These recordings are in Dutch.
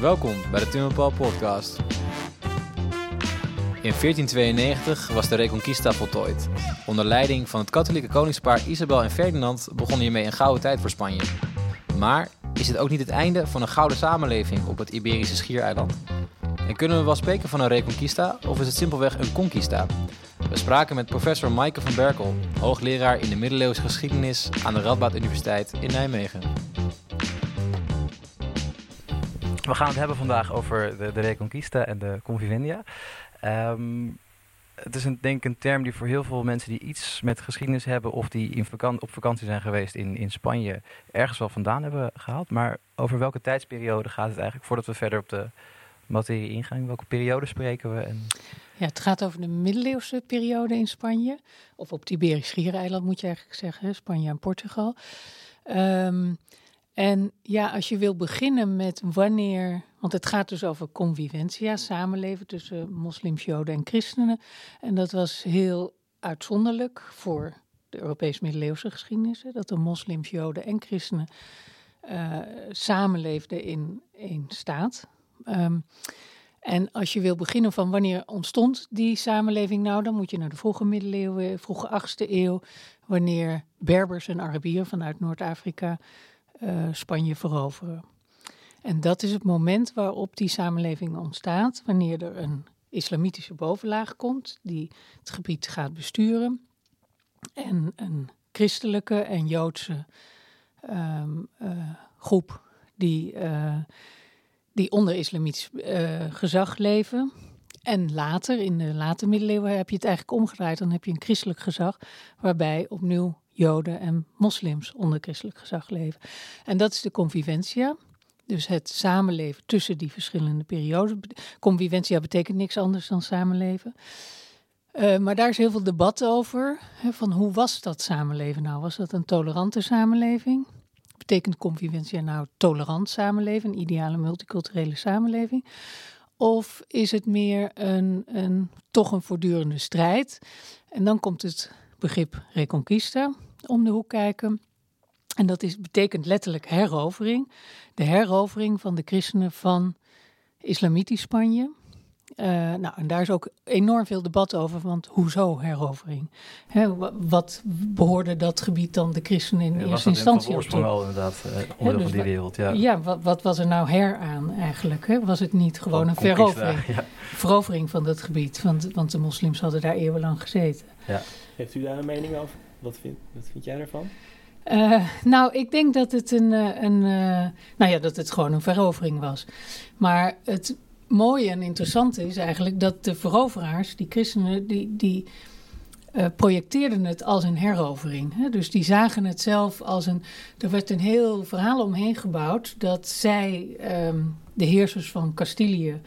Welkom bij de Tim podcast. In 1492 was de Reconquista voltooid. Onder leiding van het katholieke koningspaar Isabel en Ferdinand begon hiermee een gouden tijd voor Spanje. Maar is het ook niet het einde van een gouden samenleving op het Iberische schiereiland? En kunnen we wel spreken van een Reconquista of is het simpelweg een conquista? We spraken met professor Maaike van Berkel, hoogleraar in de middeleeuwse geschiedenis aan de Radboud Universiteit in Nijmegen. We gaan het hebben vandaag over de, de Reconquista en de Convivendia. Ehm, het is een, denk ik een term die voor heel veel mensen die iets met geschiedenis hebben of die in op vakantie zijn geweest in, in Spanje ergens wel vandaan hebben gehaald. Maar over welke tijdsperiode gaat het eigenlijk voordat we verder op de materie ingaan? Welke periode spreken we? En... Ja, het gaat over de middeleeuwse periode in Spanje. Of op het Iberisch Schiereiland moet je eigenlijk zeggen, Spanje en Portugal. Um, en ja, als je wil beginnen met wanneer, want het gaat dus over conviventia, samenleven tussen moslims, joden en christenen. En dat was heel uitzonderlijk voor de Europese middeleeuwse geschiedenis, dat de moslims, joden en christenen uh, samenleefden in één staat. Um, en als je wil beginnen van wanneer ontstond die samenleving nou, dan moet je naar de vroege middeleeuwen, vroege 8e eeuw, wanneer Berbers en Arabieren vanuit Noord-Afrika uh, Spanje veroveren. En dat is het moment waarop die samenleving ontstaat, wanneer er een islamitische bovenlaag komt die het gebied gaat besturen en een christelijke en joodse um, uh, groep die, uh, die onder islamitisch gezag leven. En later, in de late middeleeuwen, heb je het eigenlijk omgedraaid. Dan heb je een christelijk gezag, waarbij opnieuw Joden en moslims onder christelijk gezag leven. En dat is de conviventia. Dus het samenleven tussen die verschillende periodes. Conviventia betekent niks anders dan samenleven. Uh, maar daar is heel veel debat over. Hè, van hoe was dat samenleven nou? Was dat een tolerante samenleving? Betekent conviventia nou tolerant samenleven, een ideale multiculturele samenleving? Of is het meer een, een, toch een voortdurende strijd? En dan komt het begrip reconquista om de hoek kijken. En dat is, betekent letterlijk herovering. De herovering van de christenen van islamitisch Spanje. Uh, nou, en daar is ook enorm veel debat over, want hoezo herovering? Hè, wat behoorde dat gebied dan de christenen in eerste instantie op? Dat wel inderdaad uh, onderdeel dus van die wereld, ja. Ja, wat, wat, was er nou her aan eigenlijk? Hè? Was het niet gewoon een verovering? Ja. Verovering van dat gebied, want, want de moslims hadden daar eeuwenlang gezeten. Ja. Heeft u daar een mening over? Wat vind, wat vind jij daarvan? Uh, nou, ik denk dat het een, een uh, nou ja, dat het gewoon een verovering was. Maar het mooie en interessante is eigenlijk dat de veroveraars, die christenen, die, die projecteerden het als een herovering. Hè? Dus die zagen het zelf als een. Er werd een heel verhaal omheen gebouwd dat zij, um, de heersers van Castilië.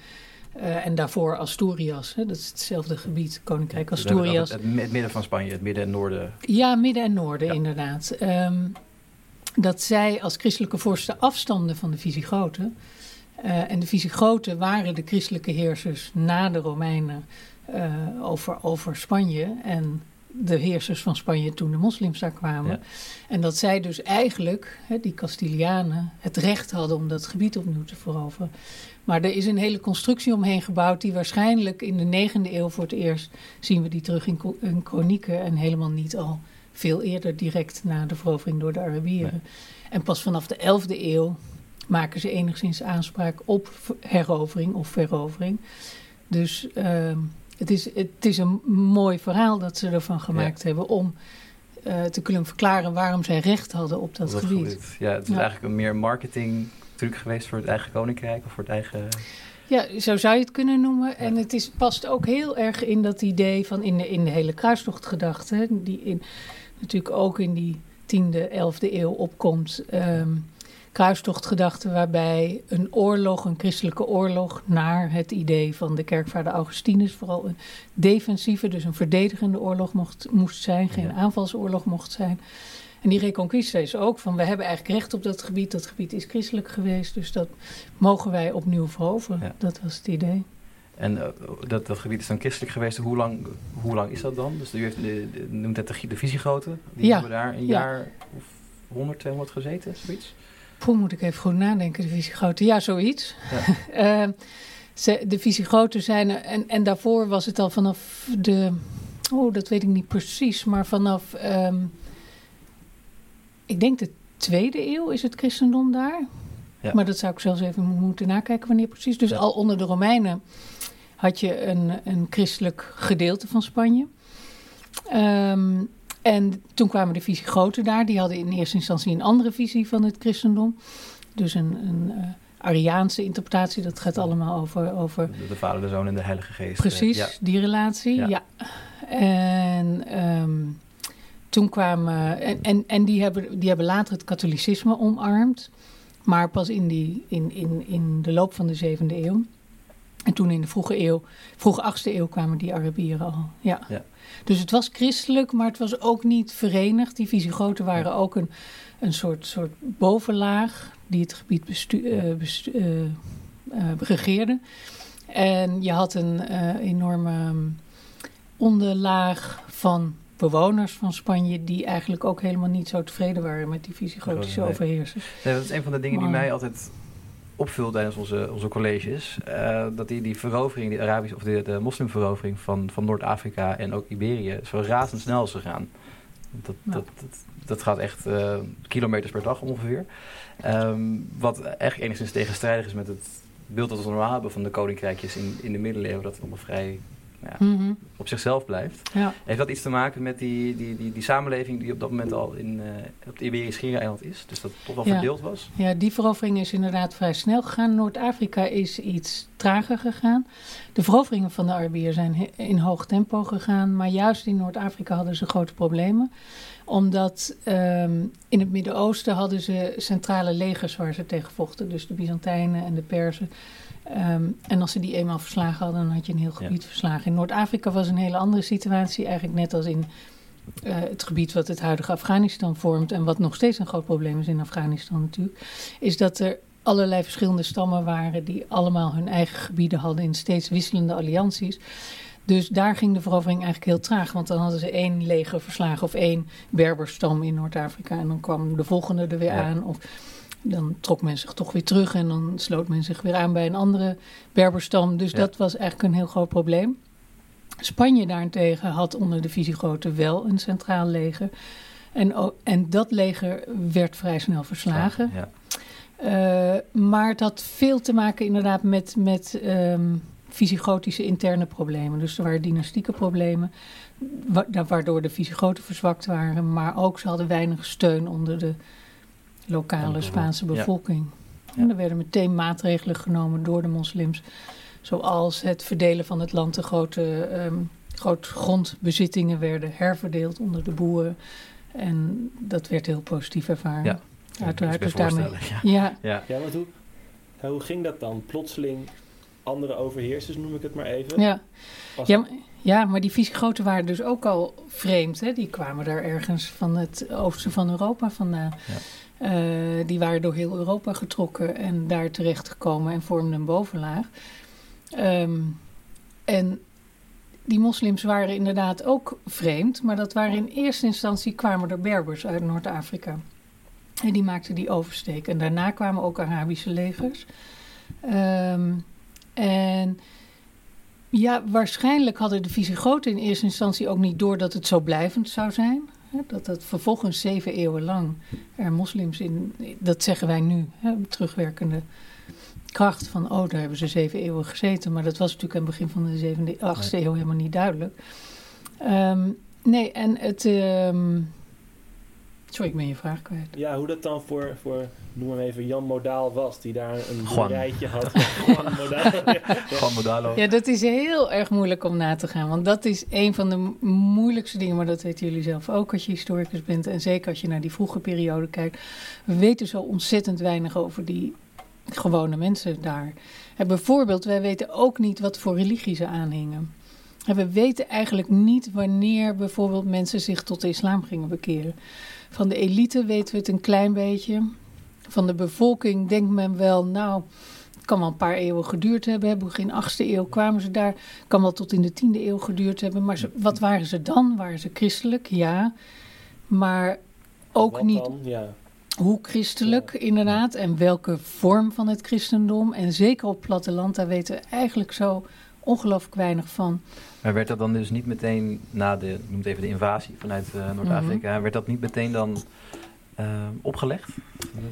Uh, en daarvoor Asturias, hè, dat is hetzelfde gebied, Koninkrijk Asturias. Het, het, midden van Spanje, het midden en noorden. Ja, midden en noorden ja. inderdaad. Um, dat zij als christelijke vorsten afstanden van de Visigoten. Uh, en de Visigoten waren de christelijke heersers na de Romeinen uh, over, over Spanje. En de heersers van Spanje toen de moslims daar kwamen. Ja. En dat zij dus eigenlijk, hè, die Castilianen, het recht hadden om dat gebied opnieuw te veroveren. Maar er is een hele constructie omheen gebouwd die waarschijnlijk in de negende eeuw voor het eerst zien we die terug in, in kronieken en helemaal niet al veel eerder direct na de verovering door de Arabieren. Nee. En pas vanaf de 11e eeuw maken ze enigszins aanspraak op herovering of verovering. Dus uh, het, is, het is een mooi verhaal dat ze ervan gemaakt ja. hebben om uh, te kunnen verklaren waarom zij recht hadden op dat, dat gebied. Ja, het is ja. eigenlijk een meer marketing truc geweest voor het eigen koninkrijk of voor het eigen... Ja, zo zou je het kunnen noemen. Ja. En het is, past ook heel erg in dat idee van in de, in de hele kruistochtgedachte, die in, natuurlijk ook in die 10e, 11e eeuw opkomt. Um, kruistochtgedachte waarbij een oorlog, een christelijke oorlog, naar het idee van de kerkvader Augustinus, vooral een defensieve, dus een verdedigende oorlog mocht, moest zijn, geen ja. aanvalsoorlog mocht zijn. En die reconquista is ook van, we hebben eigenlijk recht op dat gebied, dat gebied is christelijk geweest, dus dat mogen wij opnieuw veroveren. Ja. Dat was het idee. En uh, dat, dat gebied is dan christelijk geweest. Hoe lang, hoe lang is dat dan? Dus u heeft, de, de, noemt het de, de Visigoten. Die ja. hebben daar een ja. jaar of 100, 200 gezeten, zoiets? Poeh, moet ik even goed nadenken, de Visigoten. Ja, zoiets. Ja. Eh, ze, de Visigoten zijn er, en, en daarvoor was het al vanaf de, oh, dat weet ik niet precies, maar vanaf, ehm, ik denk de tweede eeuw is het christendom daar. Ja. Maar dat zou ik zelfs even mo- moeten nakijken wanneer precies. Dus Ja. al onder de Romeinen had je een, een christelijk gedeelte van Spanje. Ehm, en toen kwamen de Visigoten daar. Die hadden in eerste instantie een andere visie van het christendom. Dus een, een eh, Ariaanse interpretatie. Dat gaat allemaal over, over De, de Vader, de Zoon en de Heilige Geest. Precies, Ja. die relatie. Ja. Ja. En ehm, toen kwamen. En, en, en die, hebben, die hebben later het katholicisme omarmd. Maar pas in, die, in, in, in de loop van de zevende eeuw. En toen in de vroege eeuw, vroege achtste eeuw kwamen die Arabieren al. Ja. Ja. Dus het was christelijk, maar het was ook niet verenigd. Die Visigoten waren Ja. ook een, een soort, soort bovenlaag die het gebied bestu bestu- eh, regeerde. En je had een enorme um, onderlaag van bewoners van Spanje... die eigenlijk ook helemaal niet zo tevreden waren met die Visigotische Nee. overheersers. Nee, dat is een van de dingen die mij altijd opvult tijdens onze, onze colleges. Eh, dat die, die verovering, die Arabische of de, de moslimverovering van, van Noord-Afrika en ook Iberië zo razendsnel is gegaan. Dat, Ja. dat, dat, dat gaat echt eh, kilometers per dag ongeveer. Ehm, wat echt enigszins tegenstrijdig is met het beeld dat we normaal hebben van de koninkrijkjes in, in de middeleeuwen. Dat het allemaal vrij Mhm. op zichzelf blijft. Ja. Heeft dat iets te maken met die, die, die, die samenleving die op dat moment al in, eh, op het Iberisch Schiereiland is? Dus dat het toch wel Ja. verdeeld was? Ja, die verovering is inderdaad vrij snel gegaan. Noord-Afrika is iets trager gegaan. De veroveringen van de Arabieren zijn in hoog tempo gegaan. Maar juist in Noord-Afrika hadden ze grote problemen. Omdat ehm, in het Midden-Oosten hadden ze centrale legers waar ze tegen vochten. Dus de Byzantijnen en de Perzen. Ehm, en als ze die eenmaal verslagen hadden, dan had je een heel gebied verslagen. In Noord-Afrika was een hele andere situatie. Eigenlijk net als in eh, het gebied wat het huidige Afghanistan vormt. En wat nog steeds een groot probleem is in Afghanistan natuurlijk. Is dat er allerlei verschillende stammen waren die allemaal hun eigen gebieden hadden in steeds wisselende allianties. Dus daar ging de verovering eigenlijk heel traag. Want dan hadden ze één leger verslagen of één Berberstam in Noord-Afrika. En dan kwam de volgende er weer Ja. aan. Of dan trok men zich toch weer terug en dan sloot men zich weer aan bij een andere Berberstam. Dus Ja. dat was eigenlijk een heel groot probleem. Spanje daarentegen had onder de Visigoten wel een centraal leger. En, en dat leger werd vrij snel verslagen. Ja. Eh, maar het had veel te maken inderdaad met, met ehm Visigotische interne problemen. Dus er waren dynastieke problemen, wa- waardoor de Visigoten verzwakt waren. Maar ook ze hadden weinig steun onder de lokale Spaanse bevolking, ja. Ja. En er werden meteen maatregelen genomen door de moslims. Zoals het verdelen van het land. De grote, ehm groot grondbezittingen werden herverdeeld onder de boeren. En dat werd heel positief ervaren. Ja. Uiteraard dus daarmee. Ja. Ja, Ja. Ja, want hoe, ja, hoe ging dat dan? Plotseling andere overheersers, noem ik het maar even. ja. Was- Ja, maar- ja, maar die Visigoten waren dus ook al vreemd. Hè? Die kwamen daar ergens van het oosten van Europa vandaan. Eh, die waren door heel Europa getrokken en daar terecht gekomen en vormden een bovenlaag. Ehm, en die moslims waren inderdaad ook vreemd, maar dat waren in eerste instantie kwamen er Berbers uit Noord-Afrika. En die maakten die oversteek. En daarna kwamen ook Arabische legers. Ehm, en ja, waarschijnlijk hadden de Visigoten in eerste instantie ook niet door dat het zo blijvend zou zijn. Dat het vervolgens zeven eeuwen lang er moslims in, dat zeggen wij nu, hè, terugwerkende kracht van, oh, daar hebben ze zeven eeuwen gezeten. Maar dat was natuurlijk aan het begin van de zevende, achtste eeuw helemaal niet duidelijk. Ehm, nee, en het, ehm, sorry, ik ben je vraag kwijt. Ja, hoe dat dan voor, voor, noem maar even, Jan Modaal was, die daar een rijtje had. Juan Modaal. Ja. Gewoon Modalo. Ja, dat is heel erg moeilijk om na te gaan. Want dat is een van de mo- moeilijkste dingen. Maar dat weten jullie zelf ook als je historicus bent. En zeker als je naar die vroege periode kijkt. We weten zo ontzettend weinig over die gewone mensen daar. En bijvoorbeeld, wij weten ook niet wat voor religie ze aanhingen. En we weten eigenlijk niet wanneer bijvoorbeeld mensen zich tot de islam gingen bekeren. Van de elite weten we het een klein beetje. Van de bevolking denkt men wel, nou, het kan wel een paar eeuwen geduurd hebben. Geen achtste eeuw kwamen ze daar. Kan wel tot in de tiende eeuw geduurd hebben. Maar ze- wat waren ze dan? Waren ze christelijk? Ja. Maar ook Wat niet dan? Ja. hoe christelijk inderdaad en welke vorm van het christendom. En zeker op platteland, daar weten we eigenlijk zo ongelooflijk weinig van. Maar werd dat dan dus niet meteen na de, noem het even de invasie vanuit uh, Noord-Afrika, mm -hmm. werd dat niet meteen dan uh, opgelegd?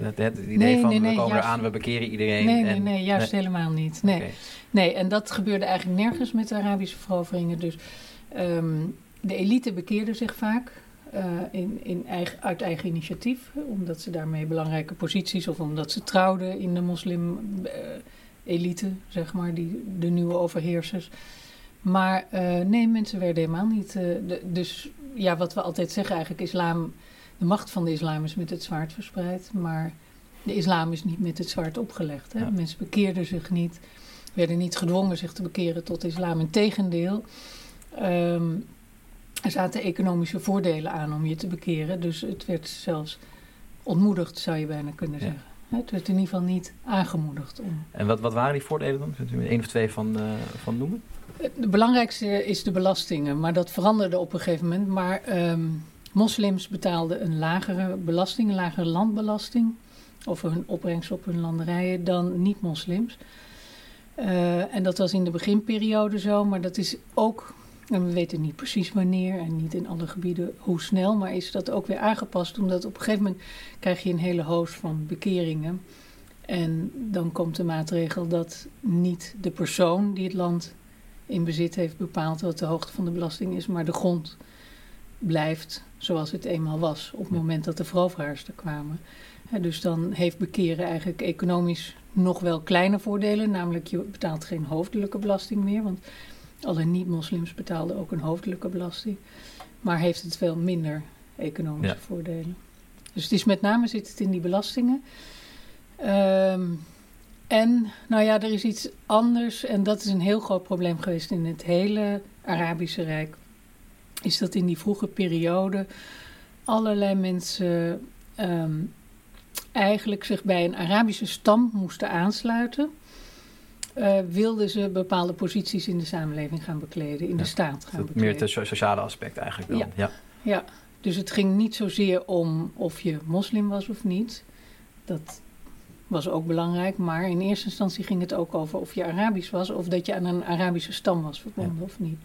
Het, het idee nee, van nee, nee, we komen juist, eraan, we bekeren iedereen. Nee, nee, en, nee, juist helemaal niet. Nee. Okay. nee, en dat gebeurde eigenlijk nergens met de Arabische veroveringen. Dus um, de elite bekeerde zich vaak. Uh, in, in eigen, uit eigen initiatief, omdat ze daarmee belangrijke posities of omdat ze trouwden in de moslim-elite, uh, zeg maar, die, de nieuwe overheersers. Maar uh, nee, mensen werden helemaal niet. De, dus ja, wat we altijd zeggen eigenlijk, islam, de macht van de islam is met het zwaard verspreid, maar de islam is niet met het zwaard opgelegd. Hè? Ja. Mensen bekeerden zich niet, werden niet gedwongen zich te bekeren tot de islam. Integendeel. Um, er zaten economische voordelen aan om je te bekeren. Dus het werd zelfs ontmoedigd, zou je bijna kunnen Ja. zeggen. Het werd in ieder geval niet aangemoedigd om. En wat, wat waren die voordelen dan? Kunt u er één of twee van, uh, van noemen? De belangrijkste is de belastingen, maar dat veranderde op een gegeven moment. Maar um, moslims betaalden een lagere belasting, een lagere landbelasting. Of hun opbrengst op hun landerijen dan niet-moslims. Uh, en dat was in de beginperiode zo, maar dat is ook en we weten niet precies wanneer en niet in alle gebieden hoe snel, maar is dat ook weer aangepast, omdat op een gegeven moment krijg je een hele hoos van bekeringen. En dan komt de maatregel dat niet de persoon die het land in bezit heeft bepaald wat de hoogte van de belasting is, maar de grond blijft zoals het eenmaal was op het moment dat de veroveraars er kwamen. He, dus dan heeft bekeren eigenlijk economisch nog wel kleine voordelen, namelijk je betaalt geen hoofdelijke belasting meer, want alle niet-moslims betaalden ook een hoofdelijke belasting. Maar heeft het veel minder economische Ja. voordelen. Dus het is met name zit het in die belastingen. Um, en nou ja, er is iets anders. En dat is een heel groot probleem geweest in het hele Arabische Rijk. Is dat in die vroege periode allerlei mensen um, eigenlijk zich bij een Arabische stam moesten aansluiten uh, wilden ze bepaalde posities in de samenleving gaan bekleden, in Ja, de staat gaan bekleden. meer het so- sociale aspect eigenlijk dan. Ja. Ja. Ja, dus het ging niet zozeer om of je moslim was of niet. Dat was ook belangrijk, maar in eerste instantie ging het ook over of je Arabisch was of dat je aan een Arabische stam was verbonden Ja. of niet.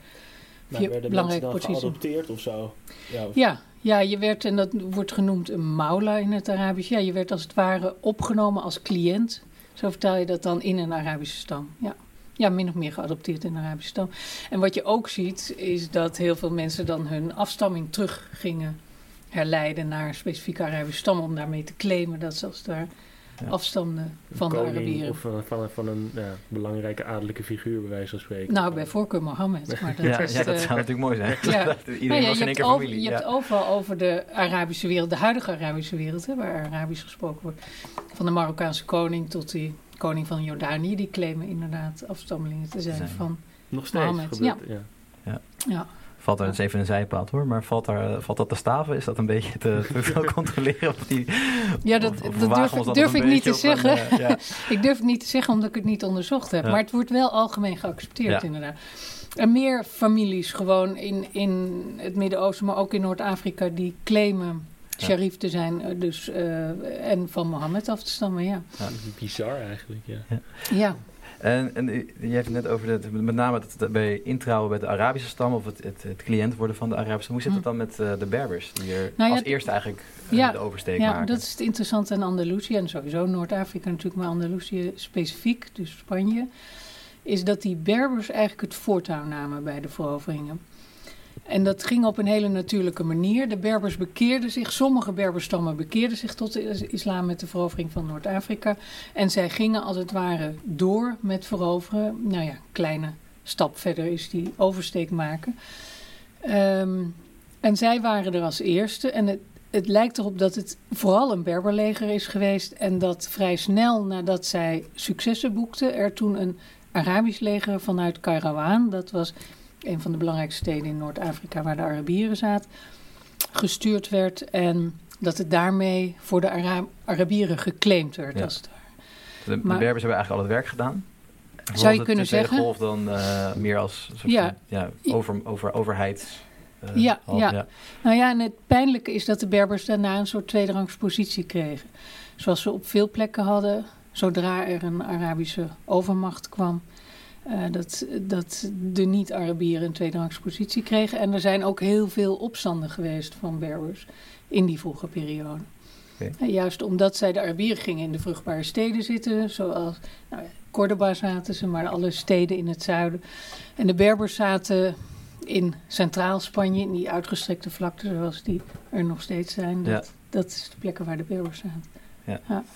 Maar je werden mensen dan geadopteerd of zo? Ja, of- Ja, ja, je werd, en dat wordt genoemd een maula in het Arabisch, ja, je werd als het ware opgenomen als cliënt. Zo vertaal je dat dan in een Arabische stam. Ja. ja, min of meer geadopteerd in een Arabische stam. En wat je ook ziet, is dat heel veel mensen dan hun afstamming terug gingen herleiden naar een specifieke Arabische stam. Om daarmee te claimen dat ze als het ware Ja. afstamden van de Arabieren. Of van, van, van een ja, belangrijke adellijke figuur, bij wijze van spreken. Nou, bij voorkeur Mohammed. Maar dat Ja, is, ja, dat eh, zou natuurlijk mooi zijn. ja. Iedereen Nou ja, was je in één hebt, keer over, familie. je ja. hebt overal over de Arabische wereld, de huidige Arabische wereld, hè, waar Arabisch gesproken wordt. Van de Marokkaanse koning tot die koning van Jordanië, die claimen inderdaad afstammelingen te zijn Zijn. van. Nog steeds Mohammed, gebeurt ja. Ja, Valt daar eens even een zijpad hoor, maar valt, daar, valt dat te staven? Is dat een beetje te, te veel controleren? Of die, ja dat, of- of dat durf, dat durf ik niet te een, zeggen. eh, ja. ik durf het niet te zeggen omdat ik het niet onderzocht heb. Ja. Maar het wordt wel algemeen geaccepteerd Ja. inderdaad. En meer families gewoon in, in het Midden-Oosten, maar ook in Noord-Afrika, die claimen Ja. sharif te zijn. eh, Dus, eh, en van Mohammed af te stammen, ja. Bizar eigenlijk, ja. Ja, En, en u- je hebt het net over het, met name het bij introuwen bij de Arabische stam of het, het, het cliënt worden van de Arabische stam. Hoe zit het dan met eh, de Berbers, die er Nou ja, als eerste eigenlijk eh, Ja, de oversteek ja maken? dat is het interessante aan Andalusië en sowieso Noord-Afrika natuurlijk, maar Andalusië specifiek, dus Spanje, is dat die Berbers eigenlijk het voortouw namen bij de veroveringen. En dat ging op een hele natuurlijke manier. De Berbers bekeerden zich, sommige Berberstammen bekeerden zich tot de is- islam met de verovering van Noord-Afrika. En zij gingen als het ware door met veroveren. Nou ja, kleine stap verder is die oversteek maken. Ehm, en zij waren er als eerste. En het, het lijkt erop dat het vooral een Berberleger is geweest. En dat vrij snel nadat zij successen boekten, er toen een Arabisch leger vanuit Kairouan, dat was een van de belangrijkste steden in Noord-Afrika waar de Arabieren zaten, gestuurd werd. En dat het daarmee voor de Ara- Arabieren geclaimd werd. Ja. Als het ware. De, de Berbers hebben eigenlijk al het werk gedaan. Zou je de- kunnen de zeggen? golf dan eh, meer als soort Ja. van, ja, over, over, overheid. eh, Ja, ja. Nou ja, en het pijnlijke is dat de Berbers daarna een soort tweederangs positie kregen. Zoals ze op veel plekken hadden, zodra er een Arabische overmacht kwam. Eh, dat, dat de niet-Arabieren een tweederangs positie kregen. En er zijn ook heel veel opstanden geweest van Berbers in die vroege periode. En juist omdat zij de Arabieren gingen in de vruchtbare steden zitten, zoals nou ja, Cordoba zaten ze, maar alle steden in het zuiden. En de Berbers zaten in centraal Spanje, in die uitgestrekte vlakte zoals die er nog steeds zijn. Dat, dat is de plekken waar de Berbers zaten.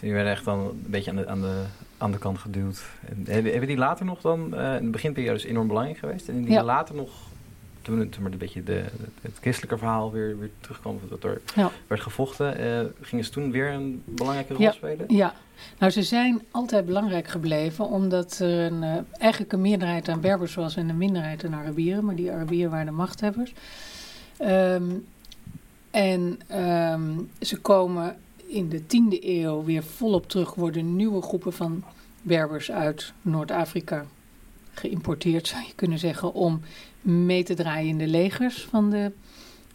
Die werden echt dan een beetje aan de, aan de, aan de kant geduwd. En hebben, hebben die later nog dan, eh, in de beginperiode is enorm belangrijk geweest. En die Ja. later nog, toen het, een beetje de, het christelijke verhaal weer, weer terugkwam, dat er Ja. werd gevochten, eh, gingen ze toen weer een belangrijke rol Ja. spelen? Ja, nou ze zijn altijd belangrijk gebleven omdat er een, eh, eigenlijk een meerderheid aan Berbers was en een minderheid aan Arabieren. Maar die Arabieren waren de machthebbers. Ehm, en ehm, ze komen in de 10e eeuw weer volop terug, worden nieuwe groepen van Berbers uit Noord-Afrika geïmporteerd, zou je kunnen zeggen, om mee te draaien in de legers van de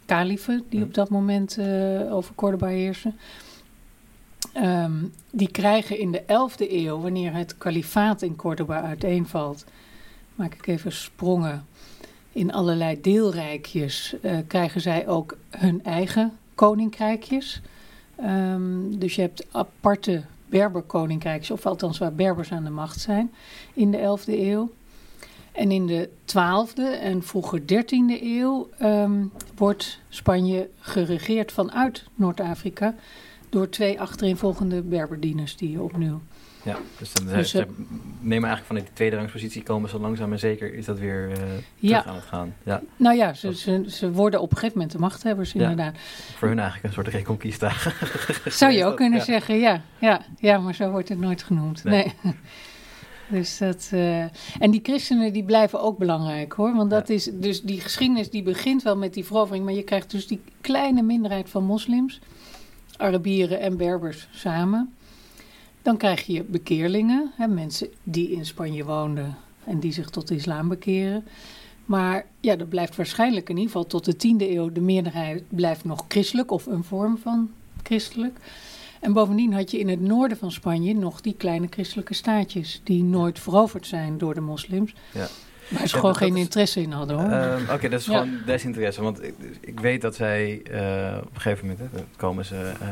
kalifen die op dat moment eh, over Cordoba heersen. Ehm, die krijgen in de 11e eeuw, wanneer het kalifaat in Cordoba uiteenvalt, maak ik even sprongen, in allerlei deelrijkjes, eh, krijgen zij ook hun eigen koninkrijkjes. Ehm, dus je hebt aparte Berberkoninkrijkjes, of althans waar Berbers aan de macht zijn, in de 11e eeuw. En in de 12e en vroeger 13e eeuw ehm, wordt Spanje geregeerd vanuit Noord-Afrika door twee achtereenvolgende Berberdynastieën opnieuw. Ja, dus dan Dus, ze, eh, nemen eigenlijk vanuit die tweede rangspositie komen ze langzaam en zeker is dat weer terug Ja. aan het gaan. Ja, Nou ja, ze, ze, ze worden op een gegeven moment de machthebbers Ja. inderdaad. voor hun eigenlijk een soort reconquista. Zou je ook kunnen Ja. zeggen, ja, ja. Ja, maar zo wordt het nooit genoemd. Nee. Nee. Dus dat, eh, en die christenen die blijven ook belangrijk hoor. Want dat Ja. is dus die geschiedenis die begint wel met die verovering. Maar je krijgt dus die kleine minderheid van moslims, Arabieren en Berbers samen. Dan krijg je bekeerlingen, hè, mensen die in Spanje woonden en die zich tot de islam bekeren. Maar ja, dat blijft waarschijnlijk in ieder geval tot de tiende eeuw. De meerderheid blijft nog christelijk of een vorm van christelijk. En bovendien had je in het noorden van Spanje nog die kleine christelijke staatjes. die nooit veroverd zijn door de moslims. Ja. Waar ze gewoon dat geen interesse in hadden hoor. Ehm, Oké, dat is Ja. gewoon desinteresse. Want ik, ik weet dat zij eh, op een gegeven moment hè, komen ze eh,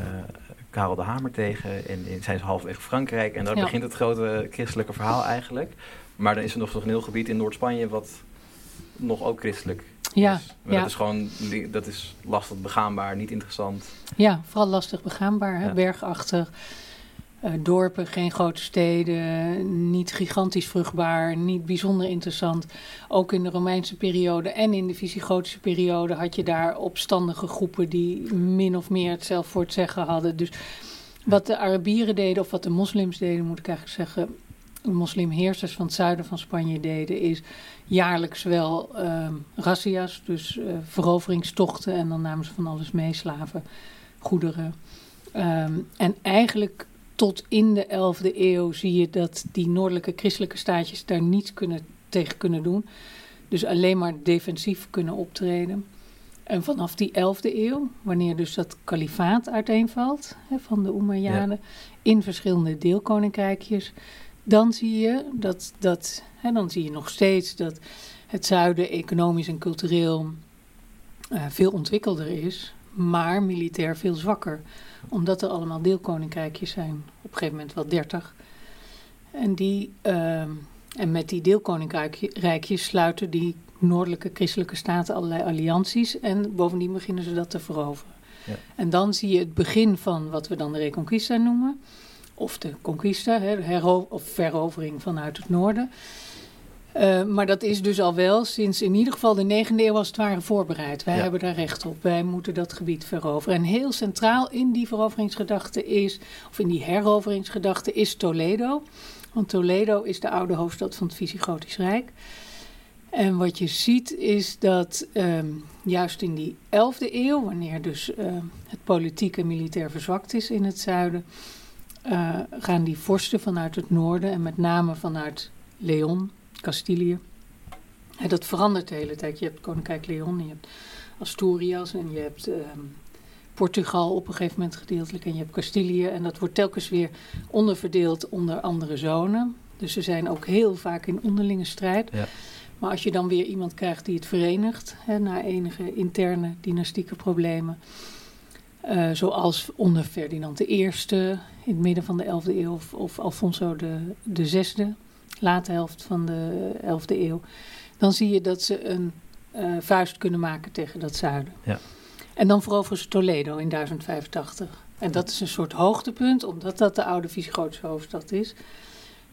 Karel de Hamer tegen en, en zijn ze halfweg Frankrijk. En daar Ja. begint het grote christelijke verhaal eigenlijk. Maar dan is er nog, een heel gebied in Noord-Spanje wat nog ook christelijk ja, is. Maar ja, dat is gewoon dat is lastig begaanbaar, niet interessant. ja, vooral lastig begaanbaar, hè? Bergachtig. Eh, dorpen, geen grote steden, niet gigantisch vruchtbaar, niet bijzonder interessant. Ook in de Romeinse periode en in de Visigotische periode had je daar opstandige groepen die min of meer het zelf voor het zeggen hadden. Dus wat de Arabieren deden of wat de moslims deden, moet ik eigenlijk zeggen, de moslimheersers van het zuiden van Spanje deden, is jaarlijks wel ehm razzia's, dus eh, veroveringstochten en dan namen ze van alles mee, slaven, goederen. Ehm, en eigenlijk tot in de 11e eeuw zie je dat die noordelijke christelijke staatjes daar niets kunnen, tegen kunnen doen. Dus alleen maar defensief kunnen optreden. En vanaf die 11e eeuw, wanneer dus dat kalifaat uiteenvalt hè, van de Oemajjaden in verschillende deelkoninkrijkjes, dan zie je dat, dat hè, dan zie je nog steeds dat het zuiden economisch en cultureel eh, veel ontwikkelder is, maar militair veel zwakker omdat er allemaal deelkoninkrijkjes zijn. Op een gegeven moment wel dertig. En, die, ehm, en met die deelkoninkrijkjes sluiten die noordelijke christelijke staten allerlei allianties. En bovendien beginnen ze dat te veroveren. Ja. En dan zie je het begin van wat we dan de Reconquista noemen. Of de Conquista, hero- of verovering vanuit het noorden. Uh, maar dat is dus al wel sinds in ieder geval de negende eeuw als het ware voorbereid. Wij Ja. hebben daar recht op. Wij moeten dat gebied veroveren. En heel centraal in die veroveringsgedachte is, of in die heroveringsgedachte, is Toledo. Want Toledo is de oude hoofdstad van het Visigotisch Rijk. En wat je ziet is dat um, juist in die 11e eeuw, wanneer dus uh, het politiek en militair verzwakt is in het zuiden, uh, gaan die vorsten vanuit het noorden en met name vanuit Leon, Castilië. En dat verandert de hele tijd. Je hebt Koninkrijk Leon, je hebt Asturias en je hebt ehm, Portugal op een gegeven moment gedeeltelijk en je hebt Castilië. En dat wordt telkens weer onderverdeeld onder andere zonen. Dus ze zijn ook heel vaak in onderlinge strijd. Ja. Maar als je dan weer iemand krijgt die het verenigt, hè, na enige interne dynastieke problemen, eh, zoals onder Ferdinand I in het midden van de 11e eeuw of, of Alfonso de, de zesde, late helft van de 11e eeuw, dan zie je dat ze een eh, vuist kunnen maken tegen dat zuiden. Ja. En dan veroveren ze Toledo in 1085. En dat is een soort hoogtepunt, omdat dat de oude Visigotische hoofdstad is.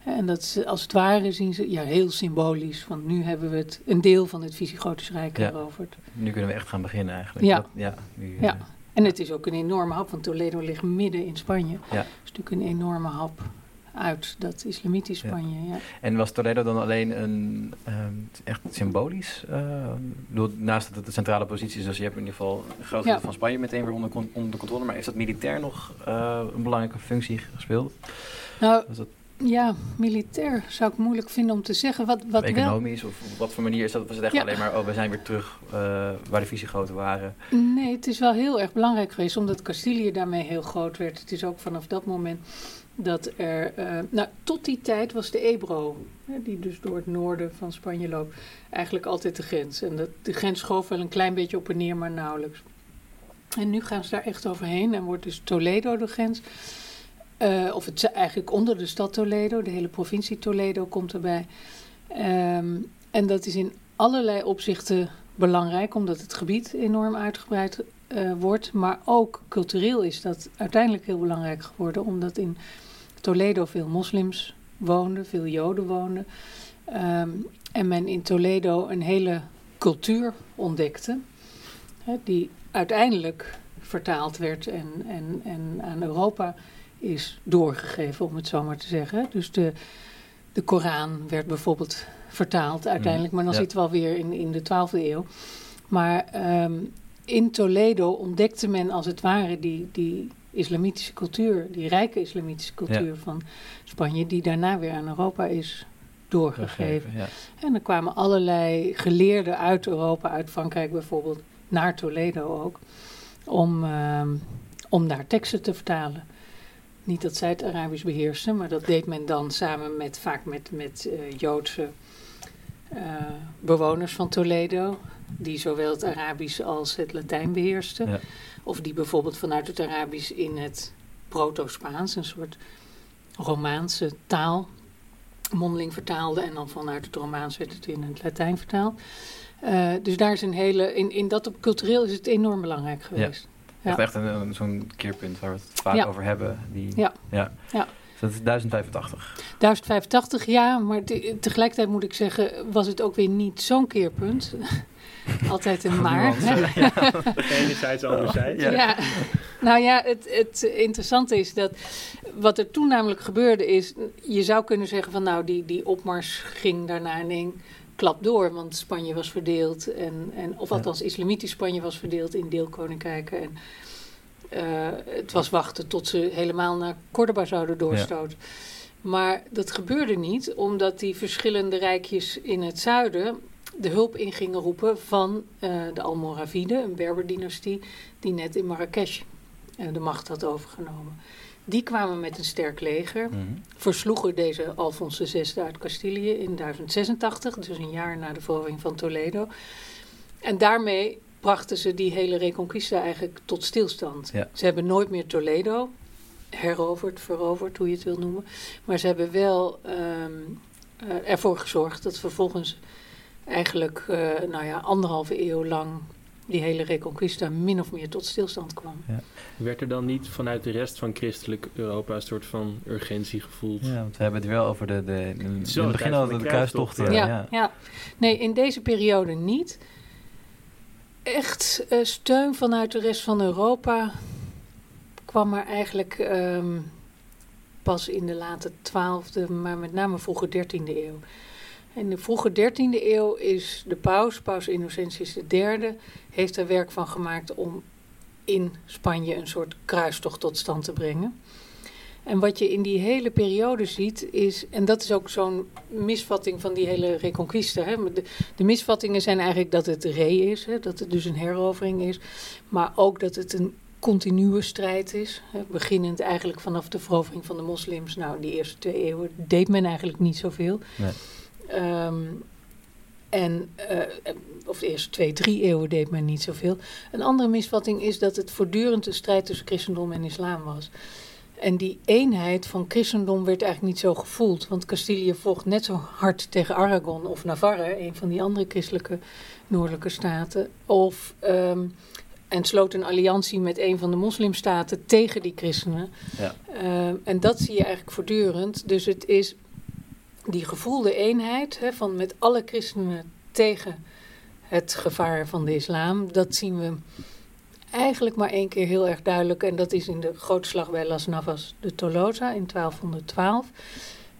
En dat ze, als het ware zien ze, ja, heel symbolisch, want nu hebben we het, een deel van het Visigotisch Rijk Ja. veroverd. Nu kunnen we echt gaan beginnen eigenlijk. Ja. Dat- ja, nu, Ja. eh, En het is ook een enorme hap, want Toledo ligt midden in Spanje. Ja. Het is natuurlijk een enorme hap uit dat islamitisch. Spanje. Ja. En was Toledo dan alleen een ehm, echt symbolisch? eh, ik bedoel, naast dat het de centrale positie is, dus je hebt in ieder geval een groot deel Ja. van Spanje meteen weer onder, onder controle. Maar heeft dat militair nog eh, een belangrijke functie gespeeld? Nou dat ja, militair zou ik moeilijk vinden om te zeggen. Wat, wat wel, economisch? Of op wat voor manier is dat? Was het echt Ja. alleen maar, oh, we zijn weer terug eh, waar de visiegroten waren? Nee, het is wel heel erg belangrijk geweest, omdat Castilië daarmee heel groot werd. Het is ook vanaf dat moment dat er... eh, nou, tot die tijd was de Ebro, hè, die dus door het noorden van Spanje loopt, eigenlijk altijd de grens. En dat, de grens schoof wel een klein beetje op en neer, maar nauwelijks. En nu gaan ze daar echt overheen en wordt dus Toledo de grens. Eh, of het eigenlijk onder de stad Toledo, de hele provincie Toledo komt erbij. Ehm, en dat is in allerlei opzichten belangrijk, omdat het gebied enorm uitgebreid eh, wordt. Maar ook cultureel is dat uiteindelijk heel belangrijk geworden, omdat in Toledo veel moslims woonden, veel joden woonden. Ehm, en men in Toledo een hele cultuur ontdekte, hè, die uiteindelijk vertaald werd en, en, en aan Europa is doorgegeven, om het zo maar te zeggen. Dus de, de Koran werd bijvoorbeeld vertaald uiteindelijk, maar dan ja. zitten we alweer in, in de 12e eeuw. Maar ehm, in Toledo ontdekte men als het ware die, die islamitische cultuur, die rijke islamitische cultuur van Spanje, die daarna weer aan Europa is doorgegeven. Ja. En er kwamen allerlei geleerden uit Europa, uit Frankrijk bijvoorbeeld, naar Toledo ook, om, ehm, om daar teksten te vertalen. Niet dat zij het Arabisch beheersten, maar dat deed men dan samen met, vaak met, met eh, Joodse eh, bewoners van Toledo, die zowel het Arabisch als het Latijn beheersten. Ja. Of die bijvoorbeeld vanuit het Arabisch in het Proto-Spaans, een soort Romaanse taal, mondeling vertaalde. En dan vanuit het Romaans werd het in het Latijn vertaald. Eh, dus daar is een hele. In, in dat op cultureel is het enorm belangrijk geweest. Ja. Echt, echt een, een- zo'n keerpunt waar we het vaak Ja. over hebben. Die, Ja. ja. Ja. Dus dat is 1085. 1085 jaar, maar te- tegelijkertijd moet ik zeggen, was het ook weer niet zo'n keerpunt. Altijd een maar. hè? Enerzijds, anderzijds. Ja. Ja. nou ja, het, het interessante is dat wat er toen namelijk gebeurde is, je zou kunnen zeggen van nou die, die opmars ging daarna in één klap door, want Spanje was verdeeld en, en of Ja. althans islamitisch Spanje was verdeeld in deelkoninkrijken en eh, het was wachten tot ze helemaal naar Córdoba zouden doorstoten. Maar dat gebeurde niet, omdat die verschillende rijkjes in het zuiden de hulp in gingen roepen van eh, de Almoraviden, een Berberdynastie, die net in Marrakesh eh, de macht had overgenomen. Die kwamen met een sterk leger, Mhm. versloegen deze Alfons VI uit Castilië in 1086, dus een jaar na de verovering van Toledo. En daarmee brachten ze die hele Reconquista eigenlijk tot stilstand. Ja. Ze hebben nooit meer Toledo heroverd, veroverd, hoe je het wil noemen. Maar ze hebben wel ehm, eh, ervoor gezorgd dat vervolgens eigenlijk eh, nou ja, anderhalve eeuw lang die hele Reconquista min of meer tot stilstand kwam. Werd er dan niet vanuit de rest van christelijk Europa een soort van urgentie gevoeld? Ja, want we hebben het wel over de, de, in is wel het de begin al de de kruistochten. kruistocht, Ja, Ja, ja. nee, in deze periode niet. Echt eh, steun vanuit de rest van Europa kwam er eigenlijk ehm, pas in de late 12e, maar met name vroege 13e eeuw. In de vroege 13e eeuw is de paus, paus Innocentius III, heeft er werk van gemaakt om in Spanje een soort kruistocht tot stand te brengen. En wat je in die hele periode ziet is, en dat is ook zo'n misvatting van die hele Reconquista. Hè? De, misvattingen zijn eigenlijk dat het re is, hè? dat het dus een herovering is, maar ook dat het een continue strijd is. Hè? Beginnend eigenlijk vanaf de verovering van de moslims. Nou, die eerste twee eeuwen deed men eigenlijk niet zoveel. Nee. Um, en, uh, of de eerste twee, drie eeuwen deed men niet zoveel. Een andere misvatting is dat het voortdurend een strijd tussen christendom en islam was. En die eenheid van christendom werd eigenlijk niet zo gevoeld. Want Castilië vocht net zo hard tegen Aragon of Navarre, een van die andere christelijke noordelijke staten. Of, um, en sloot een alliantie met een van de moslimstaten tegen die christenen. Ja. Um, en dat zie je eigenlijk voortdurend. Dus het is die gevoelde eenheid hè, van met alle christenen tegen het gevaar van de islam, dat zien we eigenlijk maar één keer heel erg duidelijk. En dat is in de grote slag bij Las Navas de Tolosa in 1212.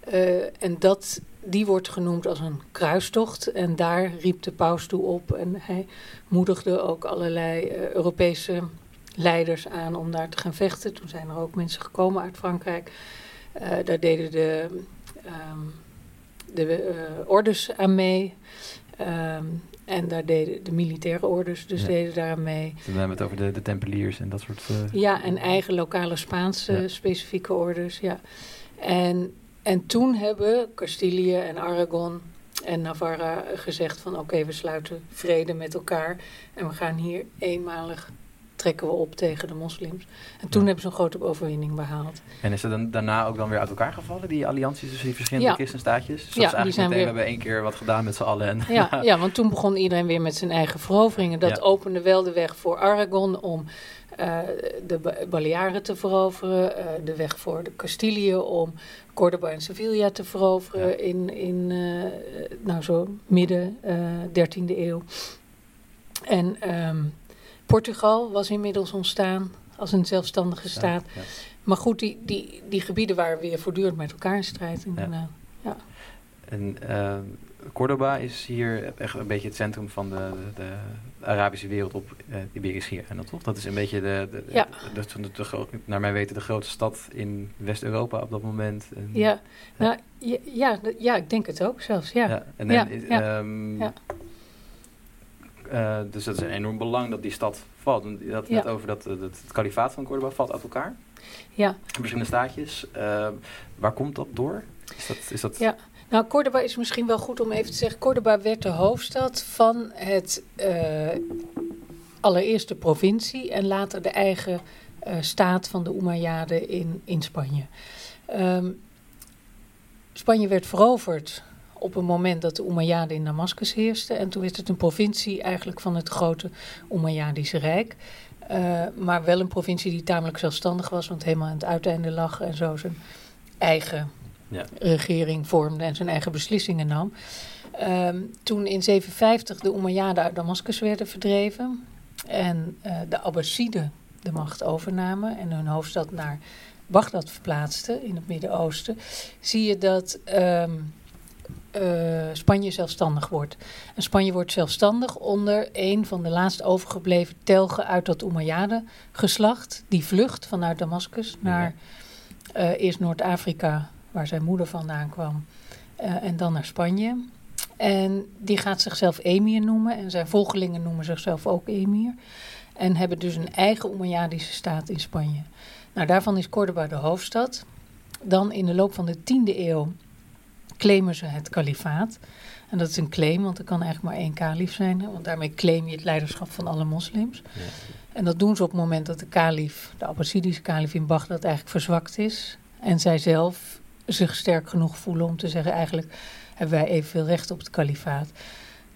Uh, eh, en dat, die wordt genoemd als een kruistocht. En daar riep de paus toe op. En hij moedigde ook allerlei uh, Europese leiders aan om daar te gaan vechten. Toen zijn er ook mensen gekomen uit Frankrijk. Uh, daar deden de, um, de ordes aan mee. Um, en daar deden de militaire orders, dus deden daar mee. We hebben het over de, de tempeliers en dat soort... Uh... Ja, en eigen lokale Spaanse specifieke orders, ja. En, en toen hebben Castilië en Aragon en Navarra gezegd van... oké, we sluiten vrede met elkaar en we gaan hier eenmalig trekken we op tegen de moslims. En toen hebben ze een grote overwinning behaald. En is er dan daarna ook dan weer uit elkaar gevallen, die allianties tussen die verschillende ja. christenstaatjes? Zoals ja, eigenlijk die zijn meteen, weer... we hebben één keer wat gedaan met z'n allen. En ja, ja, want toen begon iedereen weer met zijn eigen veroveringen. Dat opende wel de weg voor Aragon om uh, de Balearen te veroveren. Uh, de weg voor de Castilië om Córdoba en Sevilla te veroveren in, in uh, nou zo midden 13e eeuw. En... Um, Portugal was inmiddels ontstaan als een zelfstandige staat. Maar goed, die, die, die gebieden waren weer voortdurend met elkaar in strijd. Ja. ja. En uh, Cordoba is hier echt een beetje het centrum van de, de, Arabische wereld op uh, Iberisch Schiereiland, toch? Dat is een beetje de, de, ja. de, de, naar mijn weten de grootste stad in West-Europa op dat moment. En, ja. Nou, ja, ja, ja, ik denk het ook zelfs, ja. ja en. Um, ja. Uh, dus dat is een enorm belang dat die stad valt. Je had net over dat, dat, het kalifaat van Cordoba valt uit elkaar. Ja. Verschillende staatjes. Uh, waar komt dat door? Is dat, is dat... Ja, nou Cordoba is misschien wel goed om even te zeggen. Cordoba werd de hoofdstad van het uh, allereerste provincie en later de eigen staat van de Umayyaden in, in Spanje. Um, Spanje werd veroverd op een moment dat de Umayyaden in Damascus heersten. En toen werd het een provincie eigenlijk van het grote Umayyadische Rijk. Uh, maar wel een provincie die tamelijk zelfstandig was, want helemaal aan het uiteinde lag en zo zijn eigen ja. regering vormde en zijn eigen beslissingen nam. Um, toen in 750 de Umayyaden uit Damascus werden verdreven en uh, de Abbasiden de macht overnamen en hun hoofdstad naar Bagdad verplaatsten in het Midden-Oosten, zie je dat um, uh, Spanje zelfstandig wordt. En Spanje wordt zelfstandig onder een van de laatst overgebleven telgen uit dat Umayyade-geslacht. Die vlucht vanuit Damascus naar uh, eerst Noord-Afrika, waar zijn moeder vandaan kwam, uh, en dan naar Spanje. En die gaat zichzelf emir noemen en zijn volgelingen noemen zichzelf ook emir. En hebben dus een eigen Umayyadische staat in Spanje. Nou, daarvan is Córdoba de hoofdstad. Dan in de loop van de 10e eeuw claimen ze het kalifaat. En dat is een claim, want er kan eigenlijk maar één kalif zijn. Want daarmee claim je het leiderschap van alle moslims. Ja. En dat doen ze op het moment dat de kalif, de Abbasidische kalif in Bagdad, eigenlijk verzwakt is. En zij zelf zich sterk genoeg voelen om te zeggen, eigenlijk hebben wij evenveel recht op het kalifaat.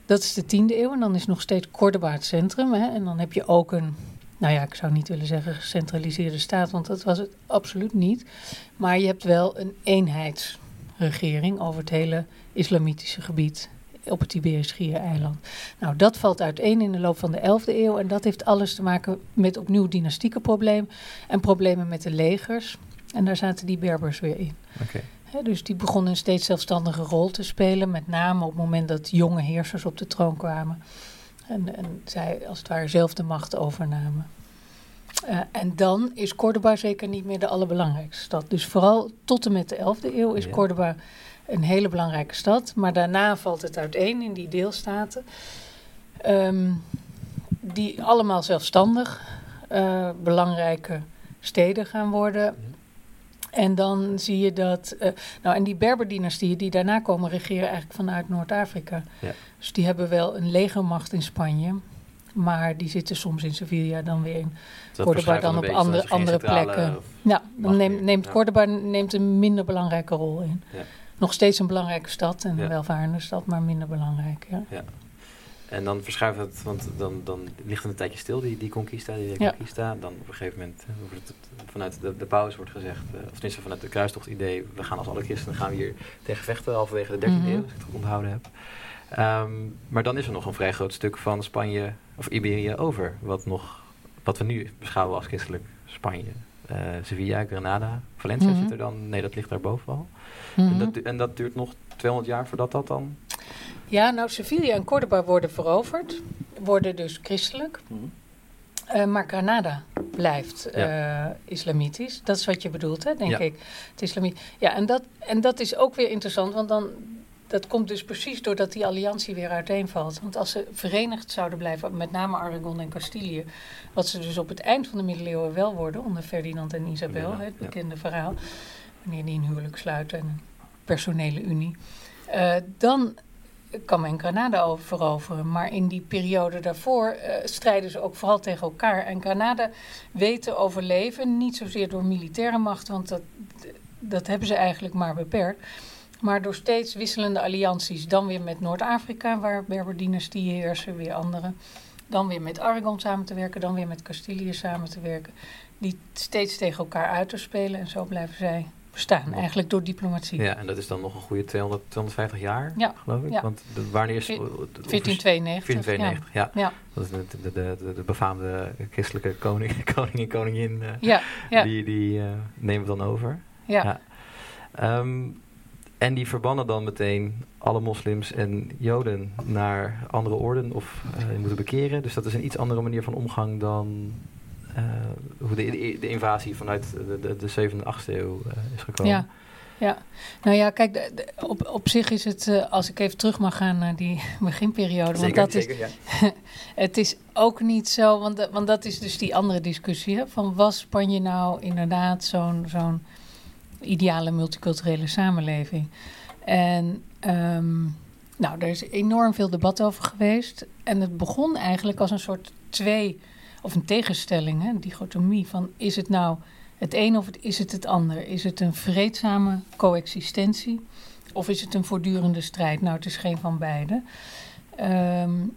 Dat is de tiende eeuw en dan is nog steeds Cordoba het centrum. Hè? En dan heb je ook een, nou ja, ik zou niet willen zeggen gecentraliseerde staat, want dat was het absoluut niet. Maar je hebt wel een eenheids regering over het hele islamitische gebied op het Iberisch Schiereiland. Nou, dat valt uiteen in de loop van de 11e eeuw en dat heeft alles te maken met opnieuw dynastieke problemen en problemen met de legers. En daar zaten die Berbers weer in. Okay. dus die begonnen een steeds zelfstandige rol te spelen, met name op het moment dat jonge heersers op de troon kwamen. En, en zij als het ware zelf de macht overnamen. Uh, en dan is Cordoba zeker niet meer de allerbelangrijkste stad. Dus vooral tot en met de 11e eeuw is ja. Cordoba een hele belangrijke stad. Maar daarna valt het uiteen in die deelstaten. Um, die allemaal zelfstandig uh, belangrijke steden gaan worden. En dan zie je dat. Uh, nou, en die Berberdynastieën die daarna komen, regeren eigenlijk vanuit Noord-Afrika. Ja. Dus die hebben wel een legermacht in Spanje. Maar die zitten soms in Sevilla, dan weer in Cordoba, dan op andere, andere plekken. Ja, dan neemt, neemt ja. Cordoba neemt een minder belangrijke rol in. Ja. Nog steeds een belangrijke stad en een welvarende stad, maar minder belangrijk. Ja. ja. En dan verschuift het, want dan, dan ligt het een tijdje stil, die, die conquista, die reconquista. Dan op een gegeven moment, het, vanuit de, de paus wordt gezegd, uh, of tenminste vanuit de kruistocht-idee, we gaan als alle christenen gaan we hier tegen vechten, halverwege de 13e mm eeuw, als ik het goed onthouden heb. Um, maar dan is er nog een vrij groot stuk van Spanje, of Iberië, over, wat, nog, wat we nu beschouwen als christelijk Spanje. Uh, Sevilla, Granada, Valencia mm -hmm. zit er dan, nee dat ligt daar boven al. Mm -hmm. en, dat, en dat duurt nog 200 jaar voordat dat dan ja, nou, Sevilla en Córdoba worden veroverd, worden dus christelijk. Mm. Uh, maar Granada blijft uh, islamitisch. Dat is wat je bedoelt, hè, denk ik. Het islamiet. Ja, en dat, en dat is ook weer interessant, want dan, dat komt dus precies doordat die alliantie weer uiteenvalt. Want als ze verenigd zouden blijven, met name Aragon en Castilië, wat ze dus op het eind van de middeleeuwen wel worden, onder Ferdinand en Isabel, ja, het bekende verhaal, wanneer die een huwelijk sluiten en een personele unie. Uh, dan kan men Granada over veroveren. Maar in die periode daarvoor uh, strijden ze ook vooral tegen elkaar. En Granada weet te overleven, niet zozeer door militaire macht, want dat, dat hebben ze eigenlijk maar beperkt. Maar door steeds wisselende allianties. Dan weer met Noord-Afrika, waar Berber-dynastieën heersen, weer andere. Dan weer met Aragon samen te werken, dan weer met Castilië samen te werken. Die steeds tegen elkaar uit te spelen en zo blijven zij bestaan, eigenlijk door diplomatie. Ja, en dat is dan nog een goede 200, 250 jaar, ja. geloof ik. Ja. Want de, wanneer is... 1492. 1492, ja. ja. Dat is de, de, de, de befaamde christelijke koning, koning en koningin, uh, ja, die, die uh, nemen we dan over. Ja. ja. Um, en die verbannen dan meteen alle moslims en joden naar andere orden of uh, moeten bekeren. Dus dat is een iets andere manier van omgang dan uh, hoe de, de, invasie vanuit de, de, de 7e, 8e eeuw uh, is gekomen. Ja. Ja, nou ja, kijk, de, de, op, op zich is het, uh, als ik even terug mag gaan naar die beginperiode. Zeker, want dat zeker, is, ja. het is ook niet zo, want, want dat is dus die andere discussie. Hè, van was Spanje nou inderdaad zo'n zo'n ideale multiculturele samenleving? En um, nou, er is enorm veel debat over geweest. En het begon eigenlijk als een soort twee of een tegenstelling, hè, een dichotomie van is het nou het een of is het het ander? Is het een vreedzame coexistentie of is het een voortdurende strijd? Nou, het is geen van beide. Um,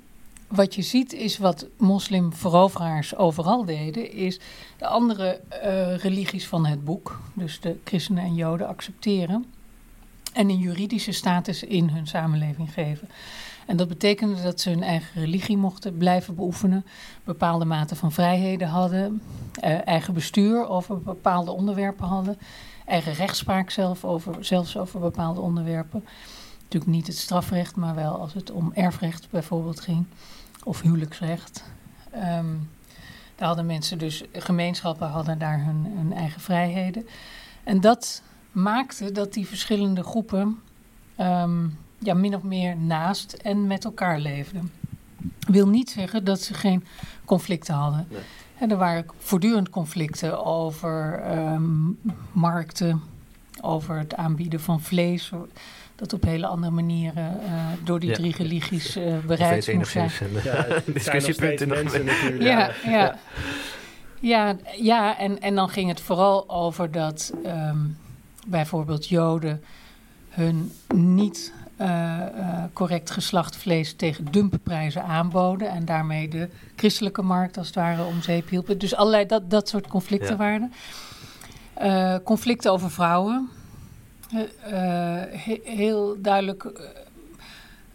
wat je ziet is wat moslimveroveraars overal deden, is de andere uh, religies van het boek, dus de christenen en joden, accepteren en een juridische status in hun samenleving geven. En dat betekende dat ze hun eigen religie mochten blijven beoefenen, bepaalde mate van vrijheden hadden, eh, eigen bestuur over bepaalde onderwerpen hadden, eigen rechtspraak zelf over, zelfs over bepaalde onderwerpen. Natuurlijk niet het strafrecht, maar wel als het om erfrecht bijvoorbeeld ging, of huwelijksrecht. Um, daar hadden mensen dus, gemeenschappen hadden daar hun, hun eigen vrijheden. En dat maakte dat die verschillende groepen um, ja, min of meer naast en met elkaar leefden. Wil niet zeggen dat ze geen conflicten hadden. Nee. En er waren voortdurend conflicten over um, markten, over het aanbieden van vlees, dat op hele andere manieren uh, door die ja. drie religies uh, bereikt moest zijn. Ja, discussiepunten natuurlijk. Ja, ja. ja. ja, ja en, en dan ging het vooral over dat um, bijvoorbeeld Joden hun niet uh, correct geslacht vlees tegen dumpprijzen aanboden. En daarmee de christelijke markt als het ware om zeep hielpen. Dus allerlei dat, dat soort conflicten ja. waren. Uh, conflicten over vrouwen. He, heel duidelijk